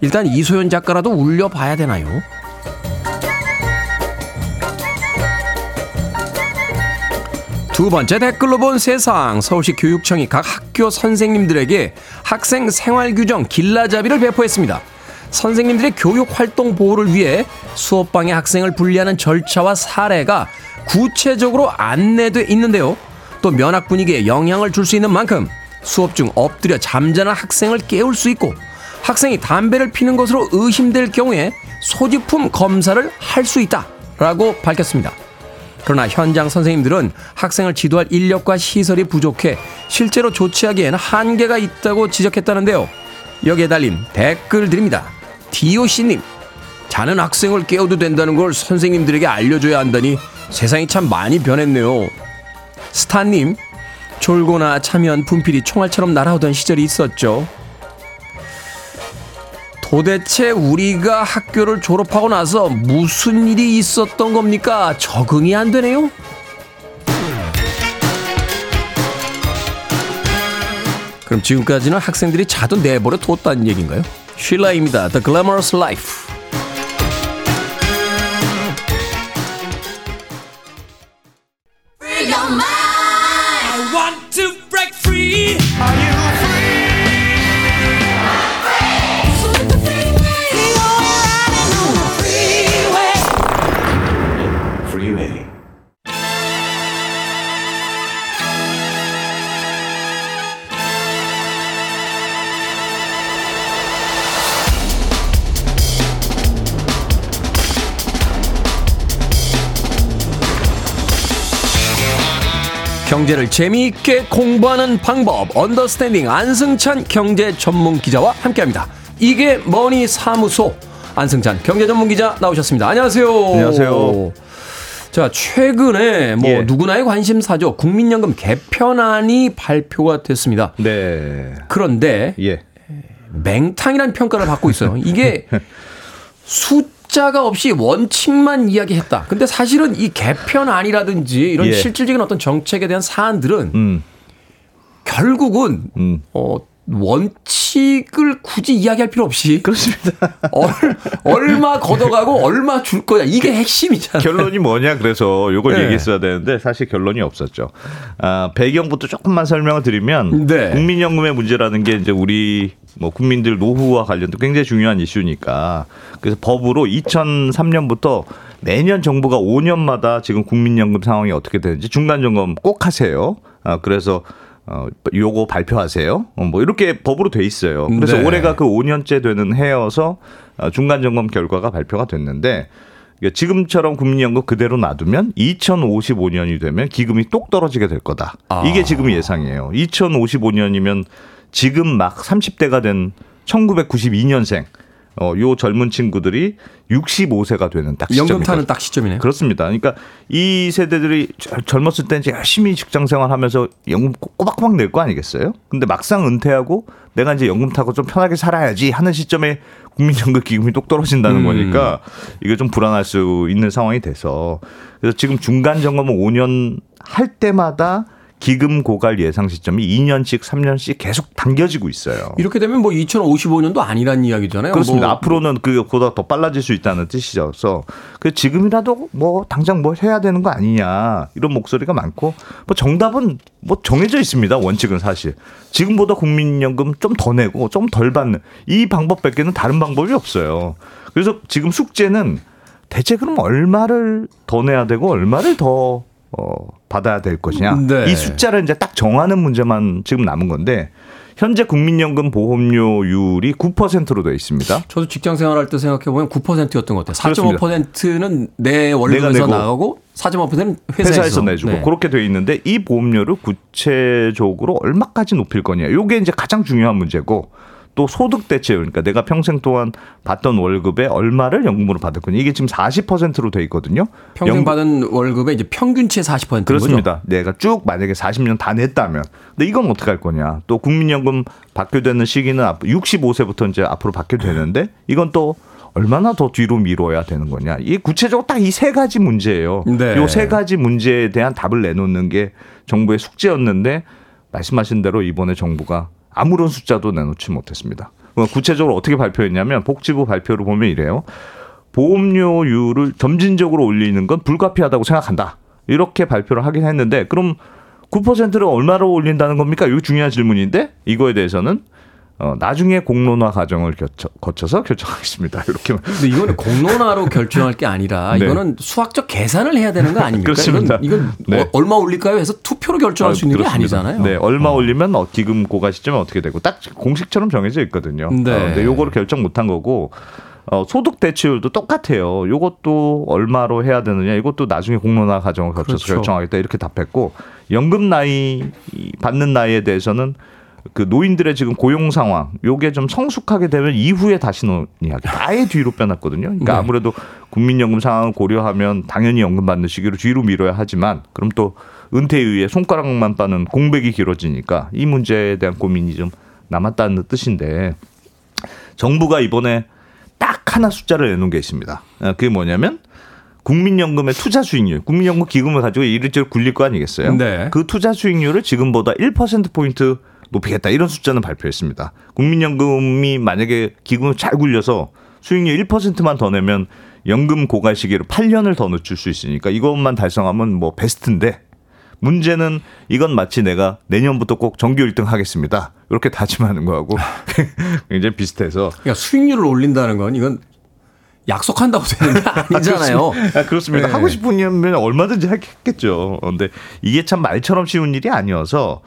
일단 이소연 작가라도 울려봐야 되나요? 두 번째 댓글로 본 세상 서울시 교육청이 각 학교 선생님들에게 학생 생활 규정 길라잡이를 배포했습니다. 선생님들의 교육 활동 보호를 위해 수업방에 학생을 분리하는 절차와 사례가 구체적으로 안내돼 있는데요. 또 면학 분위기에 영향을 줄 수 있는 만큼 수업 중 엎드려 잠자는 학생을 깨울 수 있고 학생이 담배를 피는 것으로 의심될 경우에 소지품 검사를 할 수 있다라고 밝혔습니다. 그러나 현장 선생님들은 학생을 지도할 인력과 시설이 부족해 실제로 조치하기에는 한계가 있다고 지적했다는데요. 여기에 달린 댓글들입니다. DOC님, 자는 학생을 깨워도 된다는 걸 선생님들에게 알려줘야 한다니 세상이 참 많이 변했네요. 스타님, 졸고나 차면 분필이 총알처럼 날아오던 시절이 있었죠. 도대체 우리가 학교를 졸업하고 나서 무슨 일이 있었던 겁니까? 적응이 안 되네요? 그럼 지금까지는 학생들이 자도 내버려 뒀다는 얘기인가요? 쉴라입니다. The Glamorous Life. 경제를 재미있게 공부하는 방법 언더스탠딩 안승찬 경제 전문 기자와 함께합니다. 이게 머니 사무소 안승찬 경제 전문 기자 나오셨습니다. 안녕하세요. 안녕하세요. 자 최근에 뭐 예. 누구나의 관심사죠. 국민연금 개편안이 발표가 됐습니다. 네. 그런데 예. 맹탕이라는 평가를 받고 있어요. 이게 숫자가 없이 원칙만 이야기했다. 근데 사실은 이 개편안이라든지 이런 예. 실질적인 어떤 정책에 대한 사안들은 음. 결국은 음. 어 원칙을 굳이 이야기할 필요 없이 그렇습니다. 얼, 얼마 걷어가고 얼마 줄 거야 이게 핵심이잖아요. 결론이 뭐냐 그래서 요걸 네. 얘기했어야 되는데 사실 결론이 없었죠. 아, 배경부터 조금만 설명을 드리면 네. 국민연금의 문제라는 게 이제 우리 뭐 국민들 노후와 관련된 굉장히 중요한 이슈니까 그래서 법으로 2003년부터 매년 정부가 5년마다 지금 국민연금 상황이 어떻게 되는지 중간 점검 꼭 하세요. 아, 그래서 어, 요거 발표하세요. 어, 뭐 이렇게 법으로 돼 있어요. 그래서 네. 올해가 그 5년째 되는 해여서 어, 중간 점검 결과가 발표가 됐는데 그러니까 지금처럼 국민연금 그대로 놔두면 2055년이 되면 기금이 똑 떨어지게 될 거다. 아. 이게 지금 예상이에요. 2055년이면 지금 막 30대가 된 1992년생 어, 요 젊은 친구들이 65세가 되는 딱 시점이거든요. 연금 타는 딱 시점이네요. 그렇습니다. 그러니까 이 세대들이 절- 젊었을 때 이제 열심히 직장 생활하면서 연금 꼬- 꼬박꼬박 낼 거 아니겠어요? 근데 막상 은퇴하고 내가 이제 연금 타고 좀 편하게 살아야지 하는 시점에 국민연금 기금이 똑 떨어진다는 음. 거니까 이게 좀 불안할 수 있는 상황이 돼서 그래서 지금 중간 점검을 5년 할 때마다 기금 고갈 예상 시점이 2년씩 3년씩 계속 당겨지고 있어요. 이렇게 되면 뭐 2055년도 아니란 이야기잖아요. 그렇습니다. 뭐 앞으로는 그보다 더 빨라질 수 있다는 뜻이셔서 그 지금이라도 뭐 당장 뭘 해야 되는 거 아니냐 이런 목소리가 많고 뭐 정답은 뭐 정해져 있습니다. 원칙은 사실 지금보다 국민연금 좀 더 내고 좀 덜 받는 이 방법밖에는 다른 방법이 없어요. 그래서 지금 숙제는 대체 그럼 얼마를 더 내야 되고 얼마를 더 어, 받아야 될 것이냐. 네. 이 숫자를 이제 딱 정하는 문제만 지금 남은 건데 현재 국민연금 보험료율이 9%로 되어 있습니다. 저도 직장 생활할 때 생각해 보면 9%였던 것 같아요. 그렇습니다. 4.5%는 내 월급에서 나가고 4.5%는 회사에서, 회사에서 내주고 네. 그렇게 되어 있는데 이 보험료를 구체적으로 얼마까지 높일 거냐. 요게 이제 가장 중요한 문제고 또 소득 대체 그러니까 내가 평생 동안 받던 월급에 얼마를 연금으로 받을 거냐. 이게 지금 40%로 돼 있거든요. 평생 연- 받은 월급의 이제 평균치의 40%인 그렇습니다. 내가 쭉 만약에 40년 다 냈다면. 근데 이건 어떻게 할 거냐. 또 국민연금 받게 되는 시기는 앞- 65세부터 이제 앞으로 받게 되는데 이건 또 얼마나 더 뒤로 미뤄야 되는 거냐. 이 구체적으로 딱 이 세 가지 문제예요. 네. 요세 가지 문제에 대한 답을 내놓는 게 정부의 숙제였는데 말씀하신 대로 이번에 정부가 아무런 숫자도 내놓지 못했습니다. 그럼 구체적으로 어떻게 발표했냐면 복지부 발표를 보면 이래요. 보험료율을 점진적으로 올리는 건 불가피하다고 생각한다. 이렇게 발표를 하긴 했는데 그럼 9%를 얼마로 올린다는 겁니까? 이거 중요한 질문인데 이거에 대해서는 어, 나중에 공론화 과정을 거쳐, 거쳐서 결정하겠습니다. 이렇게 근데 이거는 공론화로 결정할 게 아니라 네. 이거는 수학적 계산을 해야 되는 거 아닙니까? 그렇습니다. 이건, 이건 네. 어, 얼마 올릴까요? 해서 투표로 결정할 수 있는 게 그렇습니다. 아니잖아요. 네, 얼마 올리면 어, 기금 고가 시점이 어떻게 되고 딱 공식처럼 정해져 있거든요. 네. 어, 근데 요거를 결정 못한 거고 어, 소득 대체율도 똑같아요. 요것도 얼마로 해야 되느냐 이것도 나중에 공론화 과정을 거쳐서 그렇죠. 결정하겠다 이렇게 답했고 연금 나이 받는 나이에 대해서는 그 노인들의 지금 고용 상황 요게 좀 성숙하게 되면 이후에 다시 논의하기 아예 뒤로 빼놨거든요. 그러니까 네. 아무래도 국민연금 상황을 고려하면 당연히 연금 받는 시기로 뒤로 미뤄야 하지만 그럼 또 은퇴 이후에 손가락만 빠는 공백이 길어지니까 이 문제에 대한 고민이 좀 남았다는 뜻인데 정부가 이번에 딱 하나 숫자를 내놓은 게 있습니다. 아, 그게 뭐냐면 국민연금의 투자 수익률, 국민연금 기금을 가지고 이리저리 굴릴 거 아니겠어요? 네. 그 투자 수익률을 지금보다 1% 포인트 높이겠다 이런 숫자는 발표했습니다. 국민연금이 만약에 기금을 잘 굴려서 수익률 1%만 더 내면 연금 고갈 시기를 8년을 더 늦출 수 있으니까 이것만 달성하면 뭐 베스트인데 문제는 이건 마치 내가 내년부터 꼭 전교 1등 하겠습니다. 이렇게 다짐하는 거하고 굉장히 비슷해서 그러니까 수익률을 올린다는 건 이건 약속한다고 되는 게 아니잖아요. 아, 그렇습니다. 네. 하고 싶으면 얼마든지 했겠죠. 근데 이게 참 말처럼 쉬운 일이 아니어서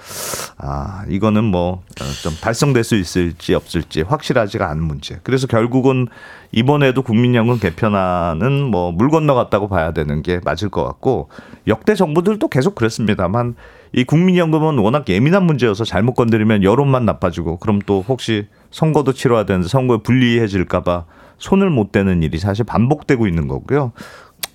아 이거는 뭐 좀 달성될 수 있을지 없을지 확실하지가 않은 문제. 그래서 결국은 이번에도 국민연금 개편안은 뭐 물 건너갔다고 봐야 되는 게 맞을 것 같고 역대 정부들도 계속 그랬습니다만 이 국민연금은 워낙 예민한 문제여서 잘못 건드리면 여론만 나빠지고 그럼 또 혹시 선거도 치러야 되는데 선거에 불리해질까봐 손을 못 대는 일이 사실 반복되고 있는 거고요.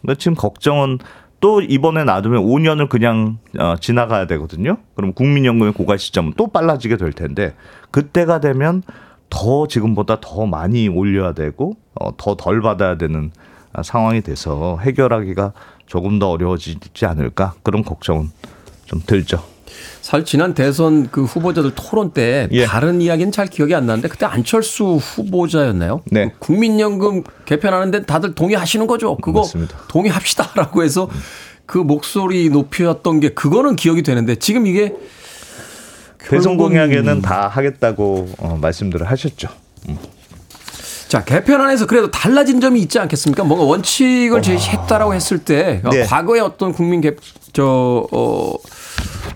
근데 지금 걱정은 또 이번에 놔두면 5년을 그냥 어, 지나가야 되거든요. 그럼 국민연금의 고갈 시점은 또 빨라지게 될 텐데 그때가 되면 더 지금보다 더 많이 올려야 되고 어, 더 덜 받아야 되는 아, 상황이 돼서 해결하기가 조금 더 어려워지지 않을까 그런 걱정은 좀 들죠. 사실 지난 대선 그 후보자들 토론 때 예. 다른 이야기는 잘 기억이 안 나는데 그때 안철수 후보자였나요? 네. 그 국민연금 개편하는데 다들 동의하시는 거죠. 그거 맞습니다. 동의합시다라고 해서 그 목소리 높였던 게 그거는 기억이 되는데 지금 이게 대선 공약에는 다 하겠다고 어, 말씀들을 하셨죠. 자 개편안에서 그래도 달라진 점이 있지 않겠습니까? 뭔가 원칙을 제시했다라고 했을 때 어, 네. 과거의 어떤 국민 개 저 어,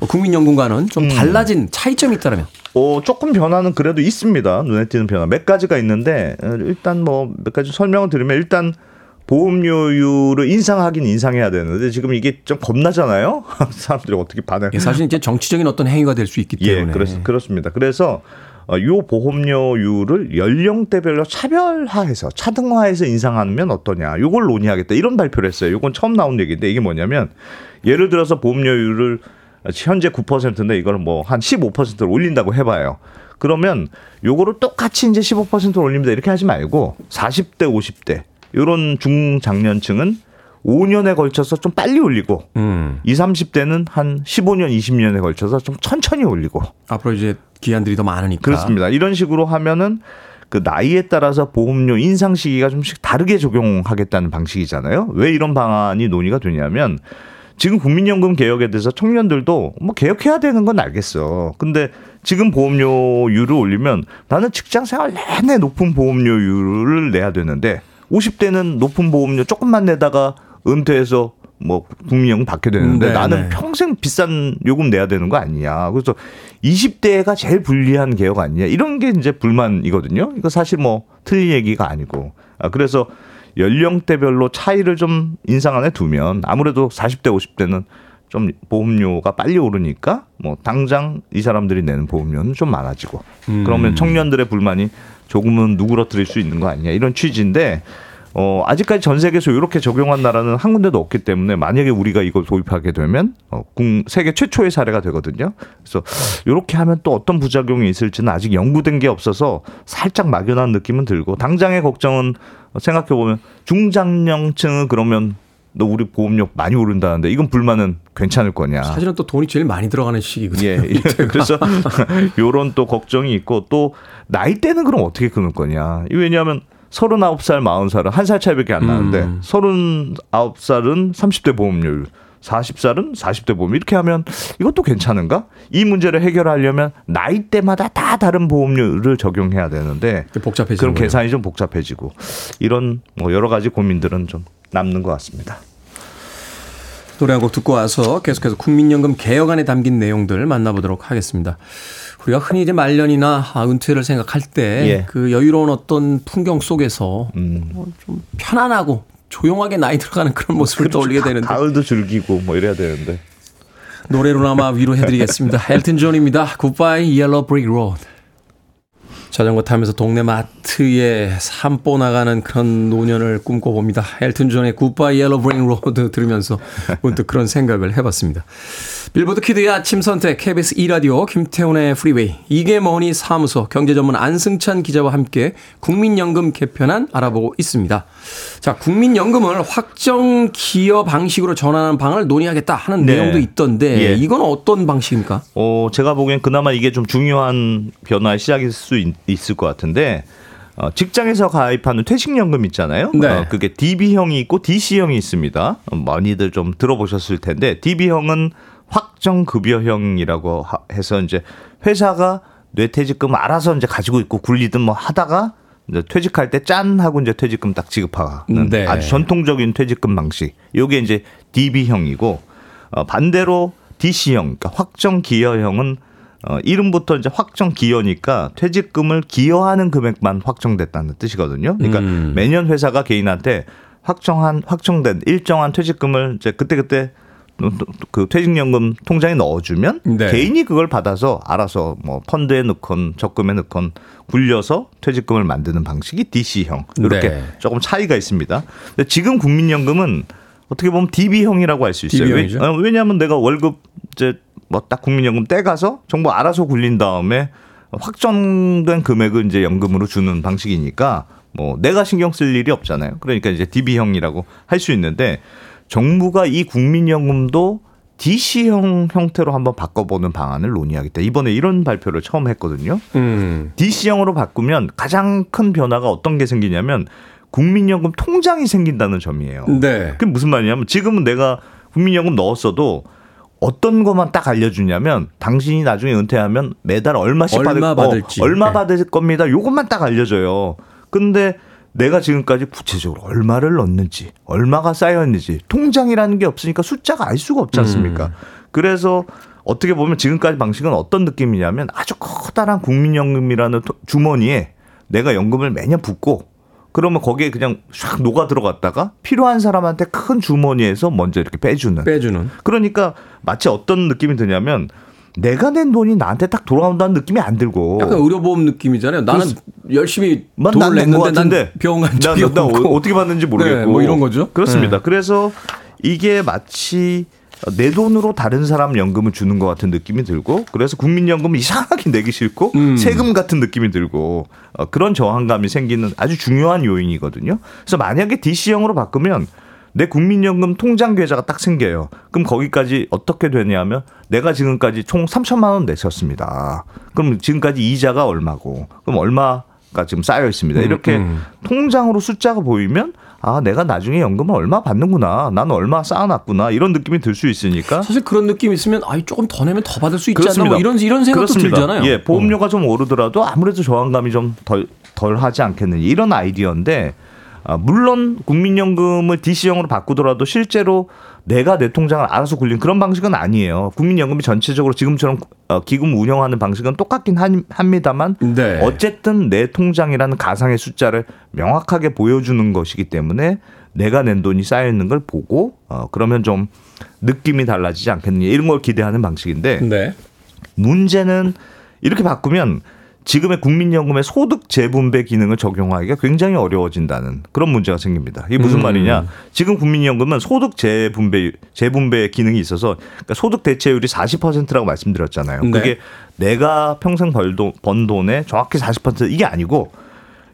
국민연금과는 좀 달라진 차이점이 있다면 어, 조금 변화는 그래도 있습니다. 눈에 띄는 변화. 몇 가지가 있는데, 어, 일단 뭐, 몇 가지 설명을 드리면, 일단, 보험료율을 인상하긴 인상해야 되는데, 지금 이게 좀 겁나잖아요? 사람들이 어떻게 반응. 예, 사실 이제 정치적인 어떤 행위가 될 수 있기 예, 때문에 그렇, 그렇습니다. 그래서, 어, 요 보험료율을 연령대별로 차별화해서 차등화해서 인상하면 어떠냐. 요걸 논의하겠다. 이런 발표를 했어요. 요건 처음 나온 얘기인데 이게 뭐냐면 예를 들어서 보험료율을 현재 9%인데 이걸 뭐 한 15%로 올린다고 해봐요. 그러면 요거를 똑같이 이제 15% 올립니다. 이렇게 하지 말고 40대, 50대 요런 중장년층은 5년에 걸쳐서 좀 빨리 올리고 음. 20, 30대는 한 15년, 20년에 걸쳐서 좀 천천히 올리고 앞으로 이제 기한들이 더 많으니까. 그렇습니다. 이런 식으로 하면은 그 나이에 따라서 보험료 인상 시기가 좀씩 다르게 적용하겠다는 방식이잖아요. 왜 이런 방안이 논의가 되냐면 지금 국민연금 개혁에 대해서 청년들도 뭐 개혁해야 되는 건 알겠어. 근데 지금 보험료율을 올리면 나는 직장 생활 내내 높은 보험료율을 내야 되는데 50대는 높은 보험료 조금만 내다가 은퇴해서 뭐 국민연금 받게 되는데 네, 나는 네. 평생 비싼 요금 내야 되는 거 아니냐. 그래서 20대가 제일 불리한 개혁 아니냐. 이런 게 이제 불만이거든요. 이거 사실 뭐 틀린 얘기가 아니고. 아, 그래서 연령대별로 차이를 좀 인상 안에 두면 아무래도 40대, 50대는 좀 보험료가 빨리 오르니까 뭐 당장 이 사람들이 내는 보험료는 좀 많아지고 그러면 청년들의 불만이 조금은 누그러뜨릴 수 있는 거 아니냐 이런 취지인데 어, 아직까지 전 세계에서 이렇게 적용한 나라는 한 군데도 없기 때문에 만약에 우리가 이걸 도입하게 되면 어, 국- 세계 최초의 사례가 되거든요. 그래서 이렇게 하면 또 어떤 부작용이 있을지는 아직 연구된 게 없어서 살짝 막연한 느낌은 들고 당장의 걱정은 생각해 보면 중장년층은 그러면 너 우리 보험료 많이 오른다는데 이건 불만은 괜찮을 거냐? 사실은 또 돈이 제일 많이 들어가는 시기거든요. 예. 그래서 요런 또 걱정이 있고 또 나이대는 그럼 어떻게 끊을 거냐. 이 왜냐하면 39살, 40살은 한 살 차이밖에 안 나는데 음. 39살은 30대 보험료율, 40살은 40대 보험 이렇게 하면 이것도 괜찮은가? 이 문제를 해결하려면 나이대마다 다 다른 보험료를 적용해야 되는데 복잡해지는 그럼 거예요. 계산이 좀 복잡해지고 이런 뭐 여러 가지 고민들은 좀 남는 것 같습니다. 노래 한 곡 듣고 와서 계속해서 국민연금 개혁안에 담긴 내용들 만나보도록 하겠습니다. 우리가 흔히 이제 말년이나 아, 은퇴를 생각할 때 예. 그 여유로운 어떤 풍경 속에서 음. 어, 좀 편안하고 조용하게 나이 들어가는 그런 모습을 떠올리게 되는데 가을도 즐기고 뭐 이래야 되는데. 노래로나마 위로해드리겠습니다. 엘튼 존입니다. Goodbye Yellow Brick Road. 자전거 타면서 동네 마트에 산보 나가는 그런 노년을 꿈꿔봅니다. 엘튼 존의 Goodbye Yellow Brick Road 들으면서 문득 그런 생각을 해봤습니다. 빌보드 키드의 아침 선택 KBS 2라디오 김태훈의 프리웨이 이게 머니 사무소 경제전문 안승찬 기자와 함께 국민연금 개편안 알아보고 있습니다. 자 국민연금을 확정 기여 방식으로 전환하는 방안을 논의하겠다 하는 네. 내용도 있던데 예. 이건 어떤 방식입니까? 어, 제가 보기엔 그나마 이게 좀 중요한 변화의 시작일 수 있, 을것 같은데, 어, 직장에서 가입하는 퇴직연금 있잖아요. 네. 어, 그게 DB형이 있고 DC형이 있습니다. 어, 많이들 좀 들어보셨을 텐데, DB형은 확정급여형이라고 하- 해서 이제 회사가 뇌퇴직금 알아서 이제 가지고 있고 굴리든 뭐 하다가 이제 퇴직할 때 짠 하고 이제 퇴직금 딱 지급하는 네. 아주 전통적인 퇴직금 방식. 요게 이제 DB형이고 어, 반대로 DC형, 그러니까 확정 기여형은 어, 이름부터 이제 확정 기여니까 퇴직금을 기여하는 금액만 확정됐다는 뜻이거든요. 그러니까 음. 매년 회사가 개인한테 확정한 확정된 일정한 퇴직금을 이제 그때 그때 그 퇴직연금 통장에 넣어주면 네. 개인이 그걸 받아서 알아서 뭐 펀드에 넣건 적금에 넣건 굴려서 퇴직금을 만드는 방식이 DC형 이렇게 네. 조금 차이가 있습니다. 근데 지금 국민연금은 어떻게 보면 DB형이라고 할 수 있어요. 왜, 냐하면 내가 월급 이제 뭐 딱 국민연금 떼 가서 정부 알아서 굴린 다음에 확정된 금액을 이제 연금으로 주는 방식이니까 뭐 내가 신경 쓸 일이 없잖아요. 그러니까 이제 DB형이라고 할 수 있는데 정부가 이 국민연금도 DC형 형태로 한번 바꿔보는 방안을 논의하겠다. 이번에 이런 발표를 처음 했거든요. 음. DC형으로 바꾸면 가장 큰 변화가 어떤 게 생기냐면 국민연금 통장이 생긴다는 점이에요. 네. 그게 무슨 말이냐면 지금은 내가 국민연금 넣었어도 어떤 것만 딱 알려주냐면 당신이 나중에 은퇴하면 매달 얼마씩 얼마 받을, 받을지. 어, 얼마 네. 받을 겁니다. 요것만 딱 알려줘요. 근데 내가 지금까지 구체적으로 얼마를 넣는지, 얼마가 쌓였는지 통장이라는 게 없으니까 숫자가 알 수가 없지 않습니까? 음. 그래서 어떻게 보면 지금까지 방식은 어떤 느낌이냐면 아주 커다란 국민연금이라는 토- 주머니에 내가 연금을 매년 붓고 그러면 거기에 그냥 샥 녹아 들어갔다가 필요한 사람한테 큰 주머니에서 먼저 이렇게 빼주는 빼주는. 그러니까 마치 어떤 느낌이 드냐면 내가 낸 돈이 나한테 딱 돌아온다는 느낌이 안 들고 약간 의료보험 느낌이잖아요. 나는 열심히 만 돈을 냈는데 난 병원 간 나, 적이 나, 나 없고. 어떻게 받는지 모르겠고 네, 뭐 이런 거죠. 그렇습니다. 네. 그래서 이게 마치 내 돈으로 다른 사람 연금을 주는 것 같은 느낌이 들고 그래서 국민연금을 이상하게 내기 싫고 음. 세금 같은 느낌이 들고 어, 그런 저항감이 생기는 아주 중요한 요인이거든요. 그래서 만약에 DC형으로 바꾸면 내 국민연금 통장 계좌가 딱 생겨요. 그럼 거기까지 어떻게 되냐면 내가 지금까지 총 3천만 원 냈었습니다. 그럼 지금까지 이자가 얼마고 그럼 얼마가 지금 쌓여 있습니다. 이렇게 음. 통장으로 숫자가 보이면 아 내가 나중에 연금을 얼마 받는구나 나는 얼마 쌓아놨구나 이런 느낌이 들 수 있으니까 사실 그런 느낌 있으면 아이 조금 더 내면 더 받을 수 있지 않나 그렇습니다. 뭐 이런 이런 생각도 그렇습니다. 들잖아요. 예, 보험료가 좀 오르더라도 아무래도 저항감이 좀 덜 덜 하지 않겠느냐 이런 아이디어인데 아, 물론 국민연금을 DC형으로 바꾸더라도 실제로 내가 내 통장을 알아서 굴린 그런 방식은 아니에요. 국민연금이 전체적으로 지금처럼 어, 기금 운영하는 방식은 똑같긴 한- 합니다만 네. 어쨌든 내 통장이라는 가상의 숫자를 명확하게 보여주는 것이기 때문에 내가 낸 돈이 쌓여 있는 걸 보고 어, 그러면 좀 느낌이 달라지지 않겠느냐 이런 걸 기대하는 방식인데 네. 문제는 이렇게 바꾸면 지금의 국민연금의 소득 재분배 기능을 적용하기가 굉장히 어려워진다는 그런 문제가 생깁니다. 이게 무슨 음. 말이냐? 지금 국민연금은 소득 재분배 재분배 기능이 있어서 그러니까 소득 대체율이 40%라고 말씀드렸잖아요. 네. 그게 내가 평생 벌돈 번 돈의 정확히 40% 이게 아니고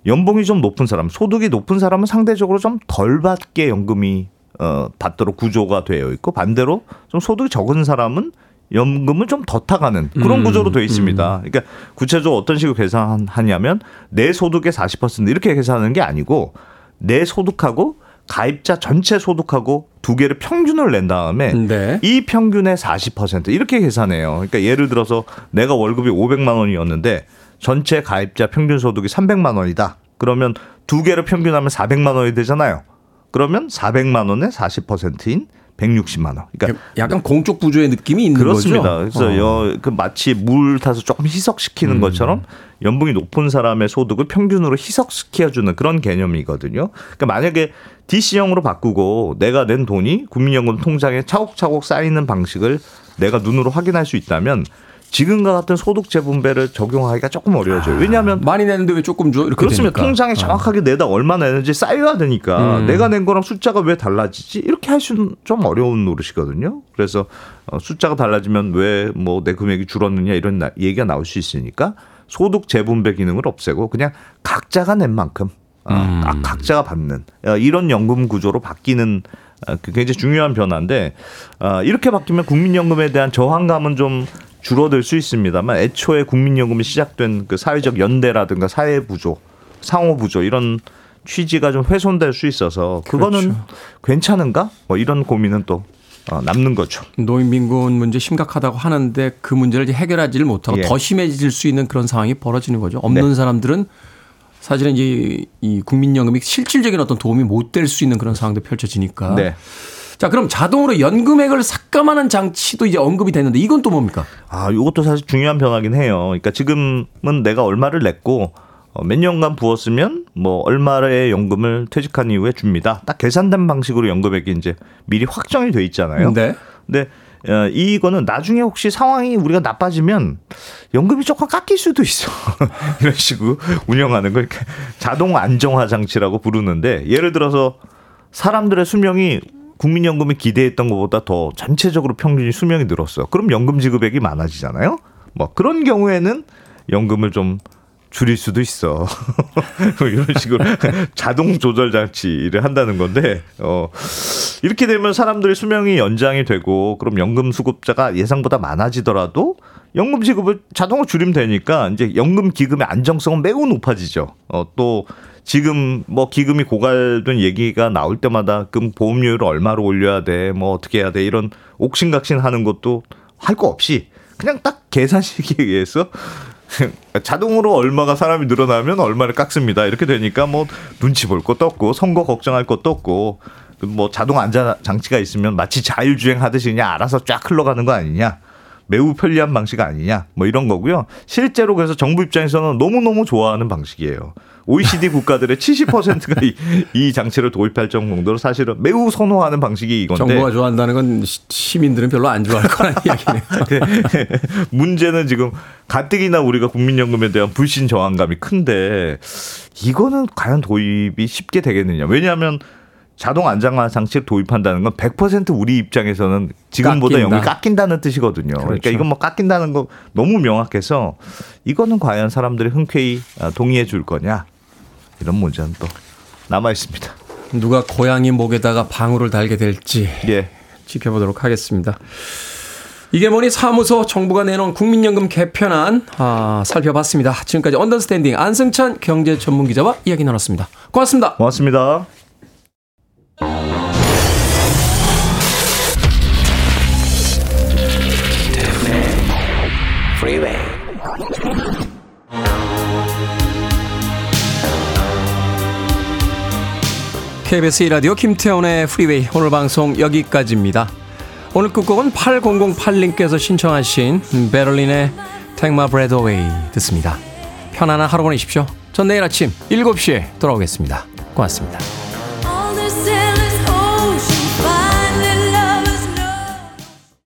연봉이 좀 높은 사람, 소득이 높은 사람은 상대적으로 좀 덜 받게 연금이 어, 받도록 구조가 되어 있고 반대로 좀 소득이 적은 사람은 연금을 좀 더 타가는 그런 음, 구조로 되어 있습니다. 그러니까 구체적으로 어떤 식으로 계산하냐면 내 소득의 40% 이렇게 계산하는 게 아니고 내 소득하고 가입자 전체 소득하고 두 개를 평균을 낸 다음에 네. 이 평균의 40% 이렇게 계산해요. 그러니까 예를 들어서 내가 월급이 500만 원이었는데 전체 가입자 평균 소득이 300만 원이다. 그러면 두 개를 평균하면 400만 원이 되잖아요. 그러면 400만 원의 40%인 160만 원. 그러니까 약간 공적 구조의 느낌이 있는 그렇습니다. 거죠. 그래서 어. 음. 여, 그 마치 물 타서 조금 희석시키는 것처럼 연봉이 높은 사람의 소득을 평균으로 희석시켜주는 그런 개념이거든요. 그러니까 만약에 DC형으로 바꾸고 내가 낸 돈이 국민연금 통장에 차곡차곡 쌓이는 방식을 내가 눈으로 확인할 수 있다면 지금과 같은 소득 재분배를 적용하기가 조금 어려워져요. 왜냐하면 많이 내는데 왜 조금 줘? 이렇게 그렇습니다. 되니까. 통장에 정확하게 내다 얼마 내는지 쌓여야 되니까 음. 내가 낸 거랑 숫자가 왜 달라지지? 이렇게 할 수는 좀 어려운 노릇이거든요. 그래서 어, 숫자가 달라지면 왜 뭐 내 금액이 줄었느냐 이런 나- 얘기가 나올 수 있으니까 소득 재분배 기능을 없애고 그냥 각자가 낸 만큼 어, 음. 각- 각자가 받는 어, 이런 연금 구조로 바뀌는 어, 그 굉장히 중요한 변화인데 어, 이렇게 바뀌면 국민연금에 대한 저항감은 좀 줄어들 수 있습니다만 애초에 국민연금이 시작된 그 사회적 연대라든가 사회 부조, 상호 부조 이런 취지가 좀 훼손될 수 있어서 그거는 그렇죠. 괜찮은가? 뭐 이런 고민은 또 어, 남는 거죠. 노인 빈곤 문제 심각하다고 하는데 그 문제를 이제 해결하지를 못하고 예. 더 심해질 수 있는 그런 상황이 벌어지는 거죠. 없는 네. 사람들은 사실은 이제 이 국민연금이 실질적인 어떤 도움이 못 될 수 있는 그런 상황도 펼쳐지니까. 네. 자, 그럼 자동으로 연금액을 삭감하는 장치도 이제 언급이 됐는데 이건 또 뭡니까? 아, 이것도 사실 중요한 변화긴 해요. 그러니까 지금은 내가 얼마를 냈고 어, 몇 년간 부었으면 뭐 얼마의 연금을 퇴직한 이후에 줍니다. 딱 계산된 방식으로 연금액이 이제 미리 확정이 돼 있잖아요. 네. 근데 어, 이거는 나중에 혹시 상황이 우리가 나빠지면 연금이 조금 깎일 수도 있어. 이런 식으로 운영하는 걸 자동 안정화 장치라고 부르는데 예를 들어서 사람들의 수명이 국민연금이 기대했던 것보다 더 전체적으로 평균 수명이 늘었어. 그럼 연금 지급액이 많아지잖아요. 뭐 그런 경우에는 연금을 좀 줄일 수도 있어. 뭐 이런 식으로 자동 조절 장치를 한다는 건데, 어, 이렇게 되면 사람들의 수명이 연장이 되고, 그럼 연금 수급자가 예상보다 많아지더라도 연금 지급을 자동으로 줄이면 되니까 이제 연금 기금의 안정성은 매우 높아지죠. 어, 또 지금 뭐 기금이 고갈된 얘기가 나올 때마다 그럼 보험료를 얼마로 올려야 돼, 뭐 어떻게 해야 돼 이런 옥신각신 하는 것도 할 거 없이 그냥 딱 계산식에 의해서 자동으로 얼마가 사람이 늘어나면 얼마를 깎습니다. 이렇게 되니까 뭐 눈치 볼 것도 없고 선거 걱정할 것도 없고 뭐 자동 안전 장치가 있으면 마치 자율주행 하듯이 그냥 알아서 쫙 흘러가는 거 아니냐. 매우 편리한 방식 아니냐. 뭐 이런 거고요. 실제로 그래서 정부 입장에서는 너무너무 좋아하는 방식이에요. OECD 국가들의 70%가 이, 이 장치를 도입할 정도로 사실은 매우 선호하는 방식이 이건데 정부가 좋아한다는 건 시- 시민들은 별로 안 좋아할 거라는 이야기네요. 문제는 지금 가뜩이나 우리가 국민연금에 대한 불신 저항감이 큰데 이거는 과연 도입이 쉽게 되겠느냐? 왜냐하면 자동 안정화 장치를 도입한다는 건 100% 우리 입장에서는 지금보다 깎인다. 연금이 깎인다는 뜻이거든요. 그러니까 그렇죠. 이건 뭐 깎인다는 거 너무 명확해서 이거는 과연 사람들이 흔쾌히 아, 동의해 줄 거냐? 이런 문제는 또 남아 있습니다. 누가 고양이 목에다가 방울을 달게 될지 예. 지켜보도록 하겠습니다. 이게 뭐니 사무소 정부가 내놓은 국민연금 개편안 아, 살펴봤습니다. 지금까지 언더스탠딩 안승찬 경제 전문 기자와 이야기 나눴습니다. 고맙습니다. 고맙습니다. KBS 1라디오 김태훈의 프리웨이 오늘 방송 여기까지입니다. 오늘 끝곡은 8008님께서 신청하신 베를린의 Breath Away 듣습니다. 편안한 하루 보내십시오. 전 내일 아침 7시에 돌아오겠습니다. 고맙습니다.